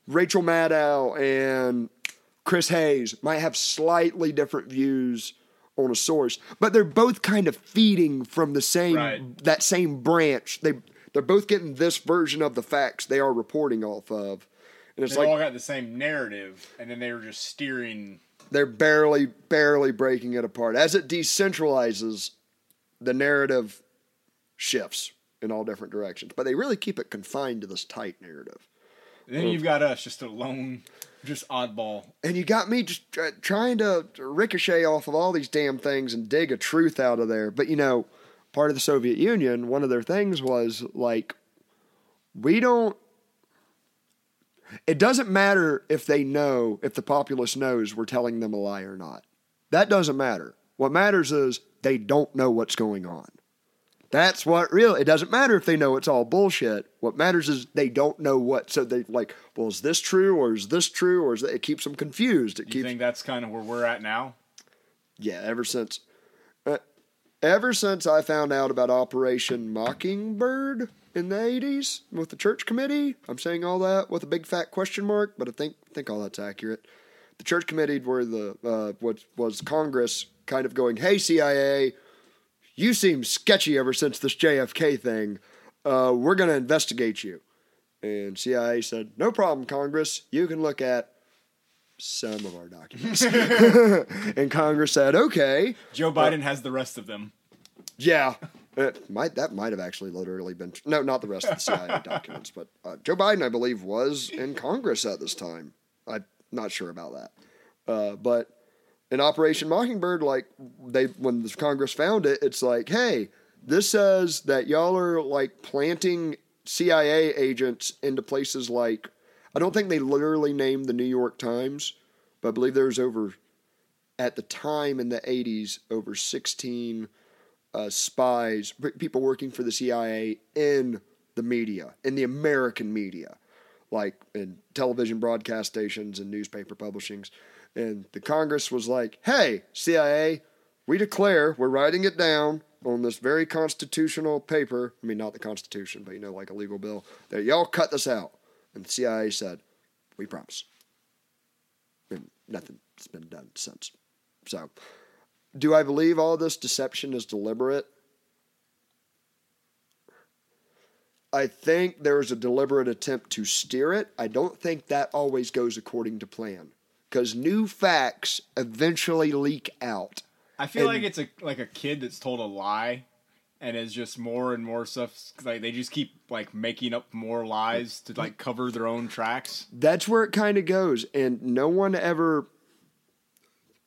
Rachel Maddow and Chris Hayes might have slightly different views on a source, but they're both kind of feeding from the same Right. that same branch. They they're both getting this version of the facts they are reporting off of, and it's They like all got the same narrative, and then they were just steering. they're barely barely breaking it apart as it decentralizes the narrative shifts in all different directions but they really keep it confined to this tight narrative. And then you've got us, just a lone, just oddball. and you got me just try- trying to ricochet off of all these damn things and dig a truth out of there. But you know part of the soviet union one of their things was like we don't it doesn't matter if they know if the populace knows we're telling them a lie or not. That doesn't matter. What matters is they don't know what's going on that's what real it doesn't matter if they know it's all bullshit what matters is they don't know what so they like well is this true or is this true or is that, it keeps them confused it You keeps think that's kind of where we're at now? yeah, ever since, uh, ever since I found out about Operation Mockingbird in the '80s with the church committee, I'm saying all that with a big fat question mark, but I think think all that's accurate. The church committee were the uh, what was Congress kind of going, "Hey CIA, you seem sketchy ever since this JFK thing. Uh, we're going to investigate you." And CIA said, "No problem, Congress. You can look at." Some of our documents. and Congress said, okay, Joe Biden has the rest of them. yeah. It might that might have actually literally been no, not the rest of the CIA documents, but uh, Joe Biden, I believe, was in Congress at this time. I'm not sure about that, uh, but in Operation Mockingbird, like they when the Congress found it, it's like, hey, this says that y'all are like planting CIA agents into places like I don't think they literally named the New York Times, but I believe there was over at the time in the 80s over 16 uh, spies, people working for the CIA in the media, in the American media, like in television broadcast stations and newspaper publishings. And the Congress was like, hey, CIA, we declare, we're writing it down on this very constitutional paper. I mean, not the Constitution, but you know, like a legal bill, that y'all cut this out. And the CIA said, we promise. And nothing's been done since. So, do I believe all this deception is deliberate? I think there is a deliberate attempt to steer it. I don't think that always goes according to plan because new facts eventually leak out. I feel And- like it's a like a kid that's told a lie, and it's just more and more stuff. Like they just keep like making up more lies to like cover their own tracks. That's where it kind of goes, and no one ever.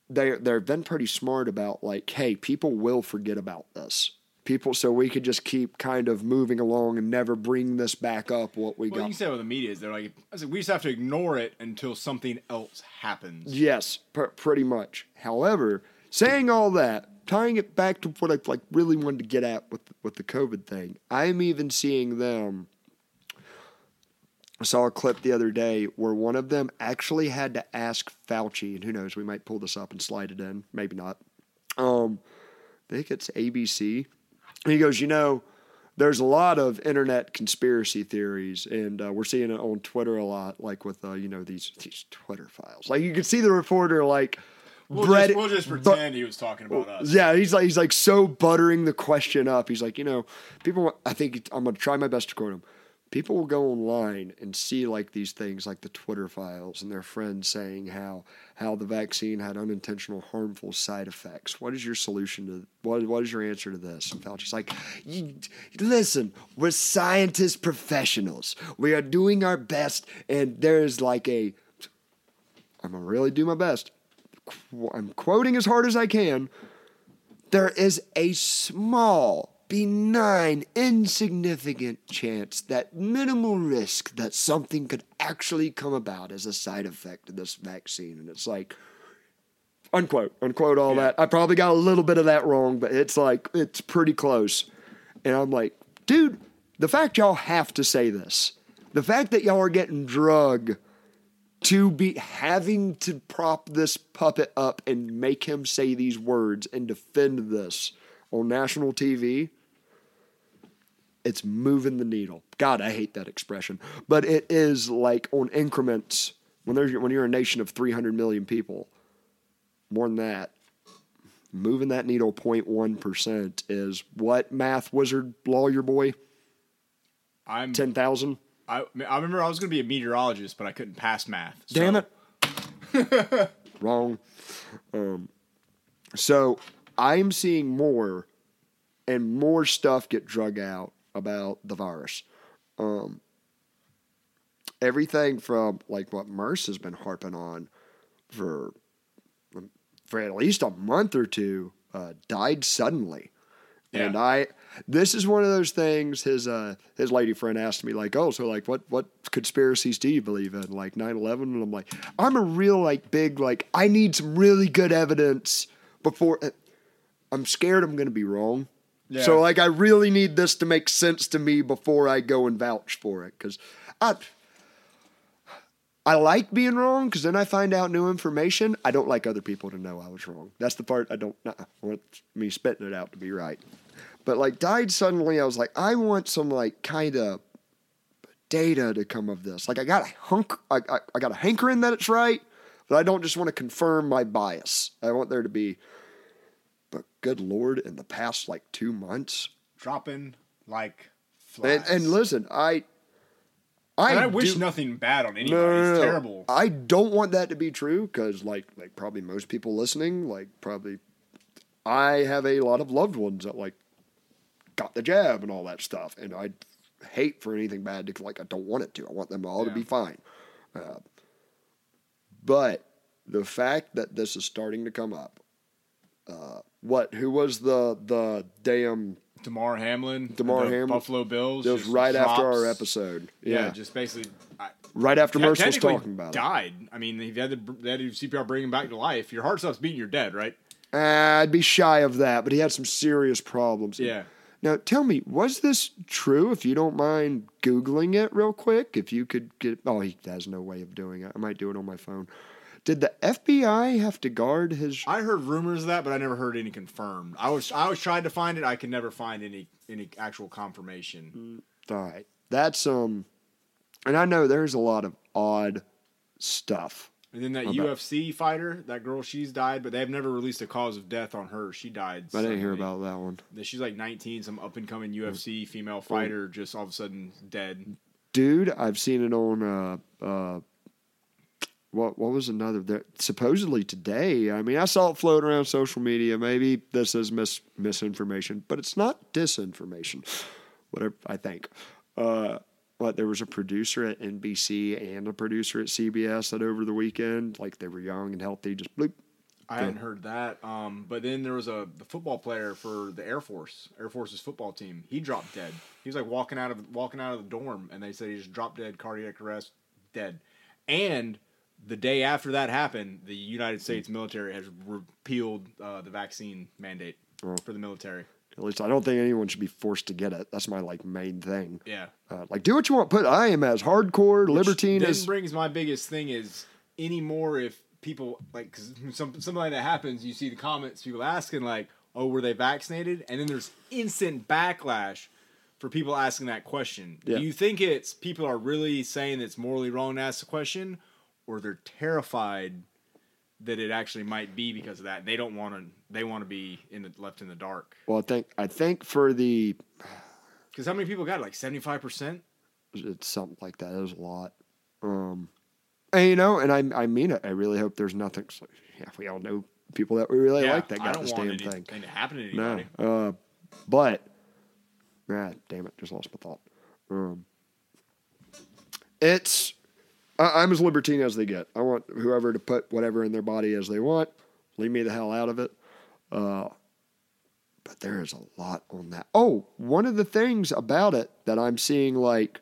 They they've been pretty smart about like, hey, people will forget about this. People, so we could just keep kind of moving along and never bring this back up. What we Well, got. you can say with the media is they're like, I said, we just have to ignore it until something else happens. Yes, pr- pretty much. However, saying all that, tying it back to what I like really wanted to get at with with the COVID thing, I'm even seeing them. I saw a clip the other day where one of them actually had to ask Fauci, and who knows, we might pull this up and slide it in, maybe not. Um, I think it's ABC. He goes, you know, there's a lot of internet conspiracy theories, and uh, we're seeing it on Twitter a lot, like with uh, you know these these Twitter files. Like you can see the reporter like We'll, bread- just, we'll just pretend he was talking about us. yeah, he's like he's like so buttering the question up. He's like, you know, people. I think I'm gonna try my best to quote him. People will go online and see like these things like the Twitter files and their friends saying how how the vaccine had unintentional harmful side effects. What is your solution to what what is your answer to this? And Fauci's like, "You- listen, we're scientists professionals. We are doing our best and there's like a I'm gonna really do my best. I'm quoting as hard as I can. There is a small, benign, insignificant chance that minimal risk that something could actually come about as a side effect of this vaccine. And it's like, unquote, unquote, all that. I probably got a little bit of that wrong, but it's like, it's pretty close. And I'm like, dude, the fact y'all have to say this, the fact that y'all are getting drug to be having to prop this puppet up and make him say these words and defend this on national TV, it's moving the needle. God, I hate that expression, but it is like on increments when there's when you're a nation of 300 million people, more than that. Moving that needle 0.1 percent is what math wizard lawyer boy I'm. ten thousand. I, I remember I was going to be a meteorologist, but I couldn't pass math. so- Damn it. Wrong. Um, so I'm seeing more and more stuff get drug out about the virus. Um, everything from like what Merce has been harping on for for at least a month or two uh, died suddenly. And I, this is one of those things. His uh, his lady friend asked me like, "Oh, so like, what what conspiracies do you believe in? Like 9-11? And I'm like, I'm a real like big like, I need some really good evidence before. uh, I'm scared I'm going to be wrong. So like, I really need this to make sense to me before I go and vouch for it because I. I like being wrong because then I find out new information. I don't like other people to know I was wrong. That's the part I don't. I want me spitting it out to be right. But like died suddenly, I was like, I want some like kind of data to come of this. Like I got a hunk, I, I, I got a hankering that it's right, but I don't just want to confirm my bias. I want there to be. Good lord, in the past like two months, dropping like and, flies. and listen, I. I, And I wish do- nothing bad on anybody. No, no, no, it's terrible. I don't want that to be true because, like, like probably most people listening, like, probably, I have a lot of loved ones that like got the jab and all that stuff, and I hate for anything bad to like. I don't want it to. I want them all to be fine. Uh, but the fact that this is starting to come up, what? Who was the the damn? Damar Hamlin, Damar the Hamlin. Buffalo Bills. It was right after our episode. Yeah, Yeah, just basically. I, right after te- was talking about it. died. I mean, they had to they had to CPR, bring him back to life. Your heart stops beating, you're dead, right? Uh, I'd be shy of that, but he had some serious problems. Yeah. Now, tell me, was this true? If you don't mind Googling it real quick, if you could get. Oh, he has no way of doing it. I might do it on my phone. Did the FBI have to guard his. I heard rumors of that, but I never heard any confirmed. I was I was trying to find it. I could never find any any actual confirmation. All right. That's, um. And I know there's a lot of odd stuff. And then that Okay. UFC fighter, that girl, she's died, but they have never released a cause of death on her. She died. I didn't hear about that one. that. She's like 19, some up and coming UFC female fighter, just all of a sudden dead. Dude, I've seen it on. Uh, uh, what what was another there supposedly today i mean i saw it float around social media maybe this is mis misinformation but it's not disinformation whatever i think uh what there was a producer at nbc and a producer at cbs that over the weekend like they were young and healthy just bloop I hadn't heard that. Um, but then there was a the football player for the Air Force, Air Force's football team. He dropped dead. He was like walking out of walking out of the dorm, and they said he just dropped dead, cardiac arrest, dead. And the day after that happened, the United States military has repealed uh, the vaccine mandate for the military. at least i don't think anyone should be forced to get it. That's my like main thing. Yeah, uh, like do what you want. Put i am as hardcore libertine then as brings my biggest thing is anymore if people like because some something like that happens you see the comments people asking like oh were they vaccinated? And then there's instant backlash for people asking that question. Yeah. do you think it's people are really saying it's morally wrong to ask the question or they're terrified that it actually might be because of that they don't want to they want to be in the left in the dark well i think i think for the because how many people got it? like 75% it's something like that. It was a lot. Um, and, you know, and I I mean it. I really hope there's nothing. So, yeah, we all know people that we really yeah, like that got this damn anything thing. to happen to No, uh, but ah, damn it, just lost my thought. Um, it's I, I'm as libertine as they get. I want whoever to put whatever in their body as they want. Leave me the hell out of it. Uh, but there is a lot on that. Oh, one of the things about it that I'm seeing, like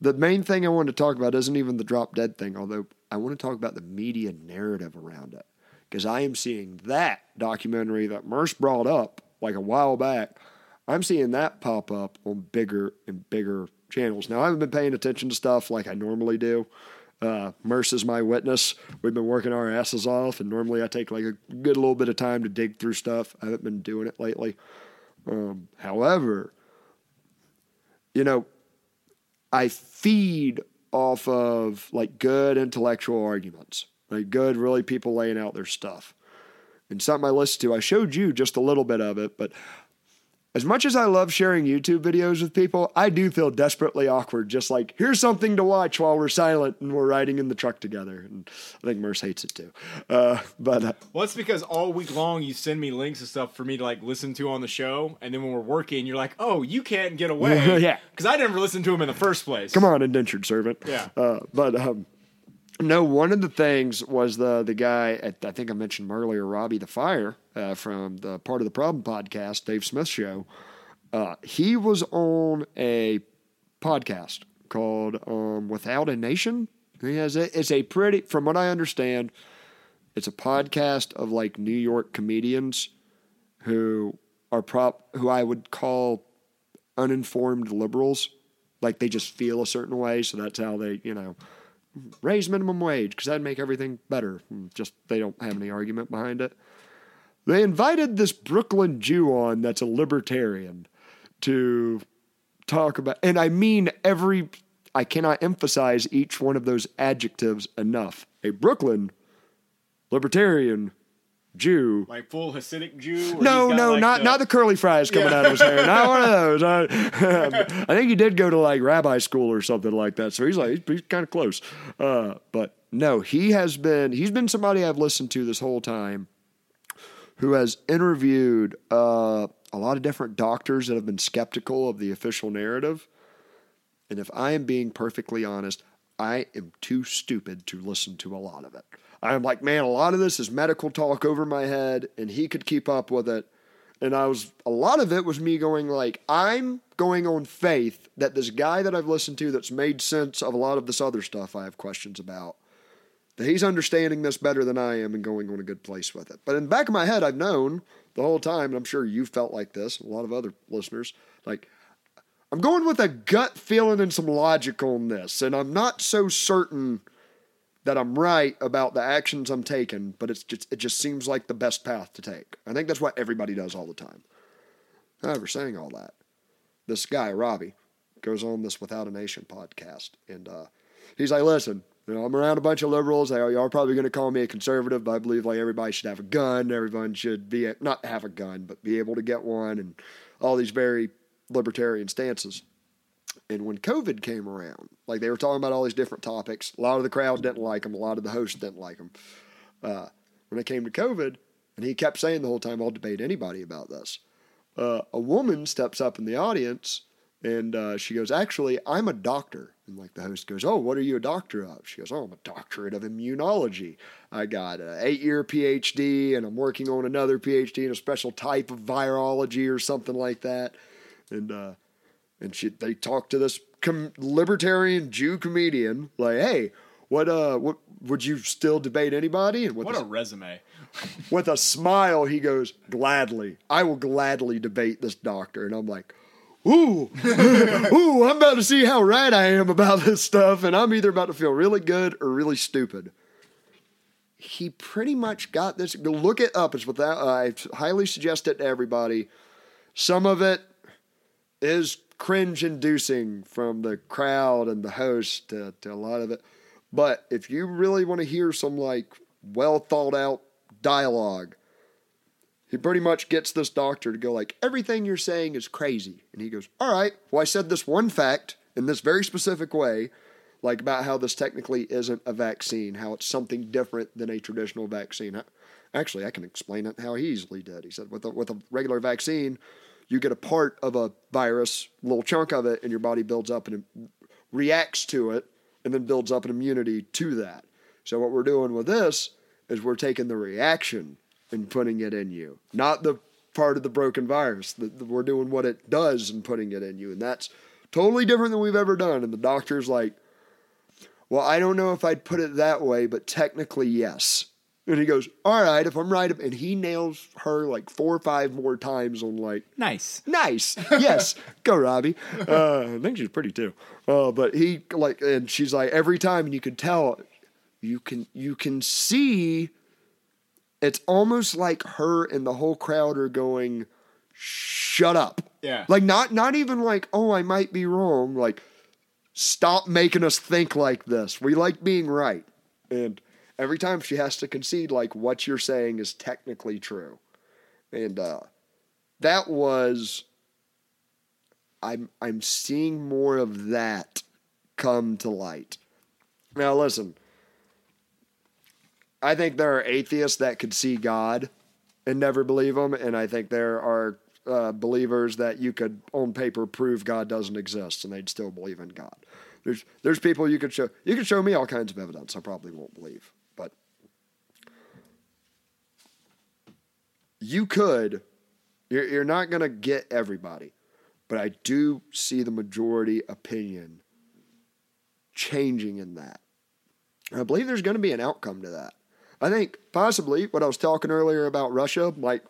the main thing I wanted to talk about isn't even the drop dead thing, although I want to talk about the media narrative around it because I am seeing that documentary that Merce brought up like a while back. I'm seeing that pop up on bigger and bigger channels. Now, I haven't been paying attention to stuff like I normally do. Uh, Merce is my witness. We've been working our asses off, and normally I take like a good little bit of time to dig through stuff. I haven't been doing it lately. Um, however, you know, I feed off of like good intellectual arguments, like good, really people laying out their stuff. And something I listened to, I showed you just a little bit of it, but as much as I love sharing YouTube videos with people, I do feel desperately awkward. Just like, here's something to watch while we're silent and we're riding in the truck together. And I think Merce hates it too. Uh, but uh, Well, it's because all week long you send me links and stuff for me to like listen to on the show, and then when we're working, you're like, "Oh, you can't get away," Yeah. because I never listened to him in the first place. come on, indentured servant. Yeah. Uh, but um, no, one of the things was the the guy at, I think I mentioned earlier, Robbie the Fire uh, from the Part of the Problem podcast, Dave Smith show. Uh, he was on a podcast called um, Without a Nation. He has a, it's a pretty, from what I understand, it's a podcast of like New York comedians who are prop who I would call uninformed liberals. Like they just feel a certain way, so that's how they, you know, raise minimum wage because that'd make everything better. Just they don't have any argument behind it. They invited this Brooklyn Jew on that's a libertarian to talk about, and I mean every. I cannot emphasize each one of those adjectives enough. A Brooklyn libertarian Jew Like full Hasidic Jew. or no, no, like, not the- not the curly fries coming Yeah. out of his hair. Not one of those. I, I think he did go to like rabbi school or something like that. So he's like he's, he's kind of close. Uh, but no, he has been he's been somebody I've listened to this whole time, who has interviewed uh, a lot of different doctors that have been skeptical of the official narrative. And if I am being perfectly honest, I am too stupid to listen to a lot of it. I'm like, man, a lot of this is medical talk over my head, and he could keep up with it. And I was, a lot of it was me going, like, I'm going on faith that this guy that I've listened to that's made sense of a lot of this other stuff I have questions about, that he's understanding this better than I am and going on a good place with it. But in the back of my head, I've known the whole time, and I'm sure you felt like this, a lot of other listeners, like, I'm going with a gut feeling and some logic on this, and I'm not so certain that I'm right about the actions I'm taking, but it's just it just seems like the best path to take. I think that's what everybody does all the time. However, saying all that, this guy Robbie goes on this Without a Nation podcast, and uh, he's like, "Listen, you know, I'm around a bunch of liberals. They are, probably going to call me a conservative, but I believe like everybody should have a gun. Everyone should be not have a gun, but be able to get one, and all these very libertarian stances." And when COVID came around, like they were talking about all these different topics, a lot of the crowd didn't like him, a lot of the hosts didn't like him. Uh, when it came to COVID, and he kept saying the whole time, I'll debate anybody about this. Uh, a woman steps up in the audience and uh, she goes, Actually, I'm a doctor. And like the host goes, Oh, what are you a doctor of? She goes, Oh, I'm a doctorate of immunology. I got an eight year PhD and I'm working on another PhD in a special type of virology or something like that. And, uh, and she they talked to this com- libertarian Jew comedian like, hey, what uh, what would you still debate anybody? And What a, resume. with a smile, he goes, gladly, I will gladly debate this doctor. And I'm like, ooh, ooh, I'm about to see how right I am about this stuff, and I'm either about to feel really good or really stupid. He pretty much got this. Go Look it up. It's without. I highly suggest it to everybody. Some of it is cringe inducing from the crowd and the host to, to a lot of it. But if you really want to hear some like well thought out dialogue, he pretty much gets this doctor to go like, everything you're saying is crazy. And he goes, all right, well, I said this one fact, in this very specific way, like about how this technically isn't a vaccine, how it's something different than a traditional vaccine. Actually, I can explain it how he easily did. He said with a, with a regular vaccine, you get a part of a virus, little chunk of it, and your body builds up and reacts to it, and then builds up an immunity to that. So what we're doing with this is we're taking the reaction and putting it in you, not the part of the broken virus. The, the- we're doing what it does and putting it in you, and that's totally different than we've ever done. And the doctor's like, "Well, I don't know if I'd put it that way, but technically, yes." And he goes, "All right, if I'm right," and he nails her like four or five more times on like Nice. Nice. Yes. Go, Robbie. Uh, I think she's pretty too. Uh, but he like, and she's like every time, and you can tell, you can you can see. It's almost like her and the whole crowd are going, "Shut up." Yeah. Like not not even like, "Oh, I might be wrong." Like, stop making us think like this. We like being right, and every time she has to concede, like what you're saying is technically true, and uh, that was I'm I'm seeing more of that come to light. Now listen, I think there are atheists that could see God and never believe him, and I think there are uh, believers that you could on paper prove God doesn't exist and they'd still believe in God. There's there's people you could show you could show me all kinds of evidence I probably won't believe, but you could you're, you're not going to get everybody, but I do see the majority opinion changing in that. I believe there's going to be an outcome to that. I think possibly what I was talking earlier about Russia, like,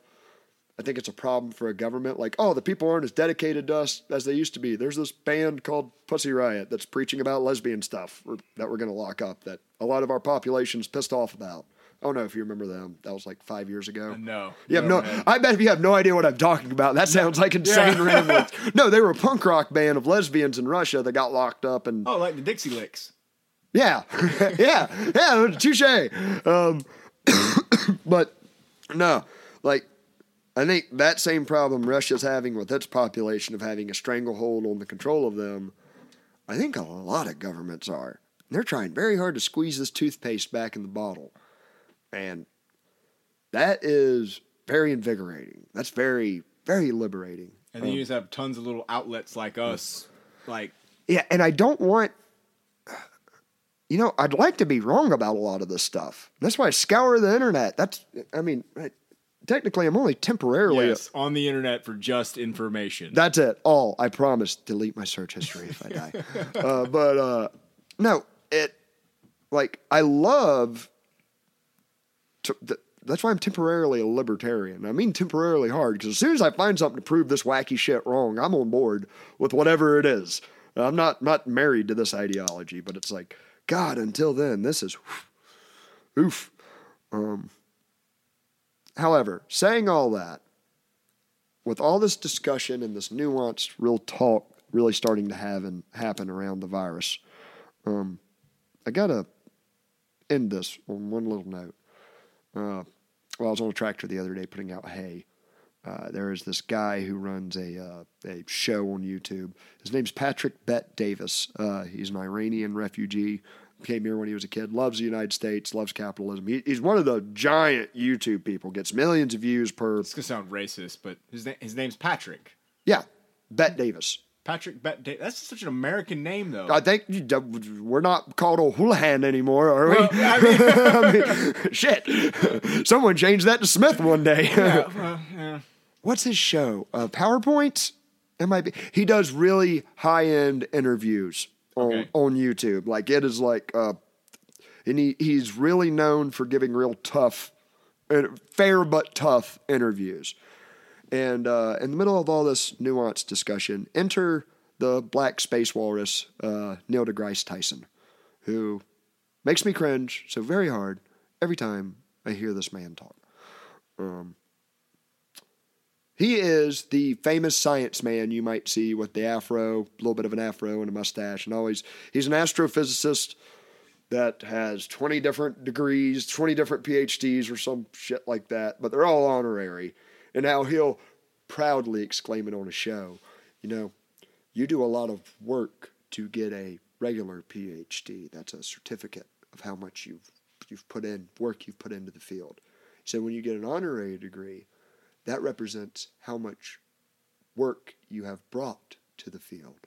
I think it's a problem for a government. Like, oh, the people aren't as dedicated to us as they used to be. There's this band called Pussy Riot that's preaching about lesbian stuff that we're going to lock up that a lot of our population's pissed off about. Don't know if you remember them. That was like five years ago. No. You have no. man. I bet if you have no idea what I'm talking about, that sounds like insane Yeah. random words. No, they were a punk rock band of lesbians in Russia that got locked up and Oh, like the Dixie Licks. yeah, yeah, yeah, touche. Um, but no, like I think that same problem Russia's having with its population of having a stranglehold on the control of them. I think a lot of governments are. They're trying very hard to squeeze this toothpaste back in the bottle, and that is very invigorating. That's very, very liberating. And then you just have tons of little outlets like us. Like, Yeah, and I don't want. You know, I'd like to be wrong about a lot of this stuff. That's why I scour the internet. That's, I mean, technically, I'm only temporarily. yes, on the internet for just information. That's it. All I promise. Delete my search history if I die. uh, but uh, no, it like I love. That's why I'm temporarily a libertarian. I mean temporarily hard because as soon as I find something to prove this wacky shit wrong, I'm on board with whatever it is. I'm not not married to this ideology, but it's like God. Until then, this is oof. Um, however, saying all that, with all this discussion and this nuanced, real talk really starting to have and happen around the virus, um, I gotta end this on one little note. Uh, well, I was on a tractor the other day putting out hay. Uh, there is this guy who runs a uh, a show on YouTube. His name's Patrick Bet Davis. Uh, he's an Iranian refugee. Came here when he was a kid. Loves the United States. Loves capitalism. He, he's one of the giant YouTube people. Gets millions of views per. It's gonna sound racist, but his na- his name's Patrick. Yeah, Bet Davis. Patrick Bet. That's such an American name, though. I think you- we're not called O'Houlihan anymore, are we? Well, I mean, I mean, shit. Someone changed that to Smith one day. well, yeah. What's his show? Uh, PowerPoint? It might be. He does really high end interviews on Okay. on YouTube. Like it is like, uh, and he, he's really known for giving real tough, fair but tough interviews. And uh, in the middle of all this nuanced discussion, enter the black space walrus, uh, Neil deGrasse Tyson, who makes me cringe so very hard every time I hear this man talk. Um, he is the famous science man you might see with the afro, a little bit of an afro and a mustache, and always he's an astrophysicist that has 20 different degrees, 20 different PhDs or some shit like that, but they're all honorary. And now he'll proudly exclaim it on a show, you know, you do a lot of work to get a regular PhD. That's a certificate of how much you've you've put in work you've put into the field. So when you get an honorary degree, that represents how much work you have brought to the field.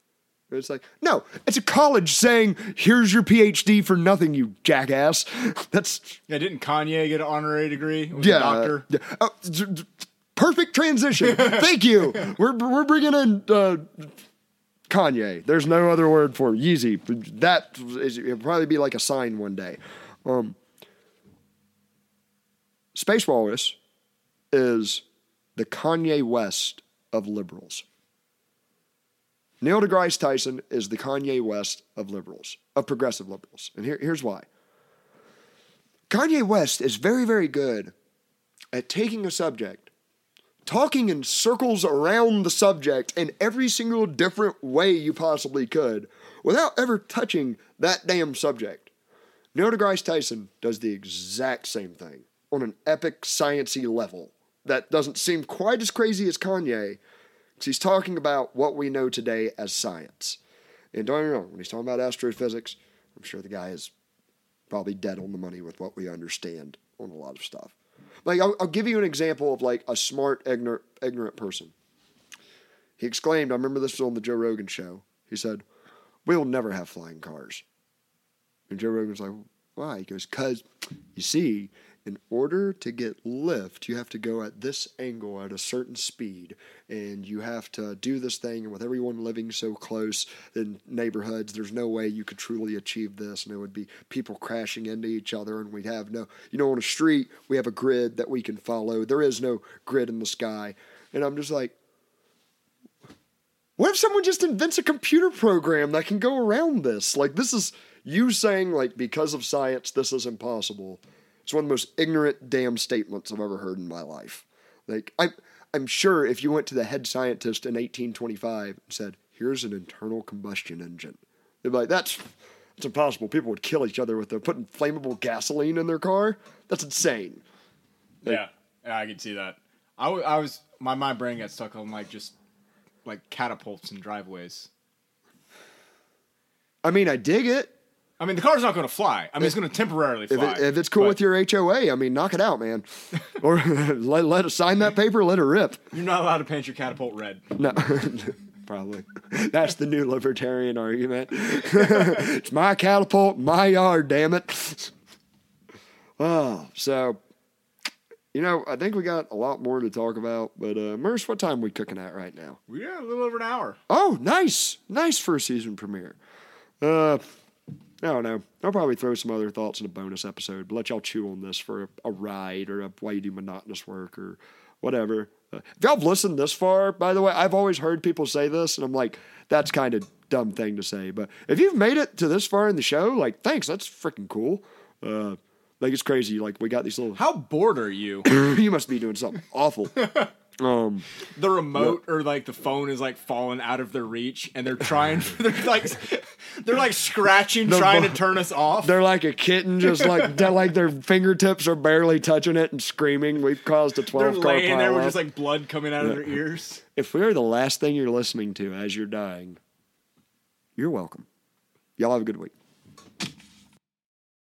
It's like, no, it's a college saying, here's your PhD for nothing, you jackass. That's Yeah, didn't Kanye get an honorary degree? Yeah, doctor. yeah. Oh, d- d- perfect transition. Thank you. We're we're bringing in uh, Kanye. There's no other word for it. Yeezy. That is it'll probably be like a sign one day. Um, Space Walrus is the Kanye West of liberals. Neil deGrasse Tyson is the Kanye West of liberals, of progressive liberals. And here, here's why. Kanye West is very, very good at taking a subject, talking in circles around the subject in every single different way you possibly could without ever touching that damn subject. Neil deGrasse Tyson does the exact same thing on an epic sciency level that doesn't seem quite as crazy as Kanye because he's talking about what we know today as science. And don't get me wrong, when he's talking about astrophysics, I'm sure the guy is probably dead on the money with what we understand on a lot of stuff. Like, I'll, I'll give you an example of like a smart, ignorant, ignorant person. He exclaimed, I remember this was on the Joe Rogan show. He said, We'll never have flying cars. And Joe Rogan's like, Why? He goes, Because, you see, in order to get lift, you have to go at this angle at a certain speed, and you have to do this thing. And with everyone living so close in neighborhoods, there's no way you could truly achieve this. And it would be people crashing into each other, and we'd have no, you know, on a street, we have a grid that we can follow. There is no grid in the sky. And I'm just like, what if someone just invents a computer program that can go around this? Like, this is you saying, like, because of science, this is impossible. It's one of the most ignorant damn statements I've ever heard in my life. Like, I'm, I'm sure if you went to the head scientist in 1825 and said, here's an internal combustion engine, they'd be like, that's, that's impossible. People would kill each other with their putting flammable gasoline in their car. That's insane. Yeah, yeah, I can see that. I, w- I was my my brain got stuck on like just like catapults and driveways. I mean, I dig it. I mean, the car's not going to fly. I mean, it's going to temporarily If, it, if it's cool but with your HOA, I mean, knock it out, man. or let, let us sign that paper, let it rip. you're not allowed to paint your catapult red. No, probably. That's the new libertarian argument. it's my catapult, my yard, damn it. Oh, so, you know, I think we got a lot more to talk about, but, uh, Merce, what time are we cooking at right now? We got a little over an hour. Oh, nice. Nice first season premiere. Uh, I don't know. I'll probably throw some other thoughts in a bonus episode, but let y'all chew on this for a, a ride or a, why you do monotonous work or whatever. Uh, if y'all have listened this far, by the way, I've always heard people say this, and I'm like, that's kind of dumb thing to say. But if you've made it to this far in the show, like, thanks. That's freaking cool. Uh, like, it's crazy. Like, we got these little. How bored are you? you must be doing something awful. Um, the remote or like the phone is like falling out of their reach, and they're trying. They're like they're like scratching, The trying to turn us off. They're like a kitten, just like like their fingertips are barely touching it and screaming. We've caused a 12 They're car laying there with just like blood coming out of their ears. If we're the last thing you're listening to as you're dying, you're welcome. Y'all have a good week.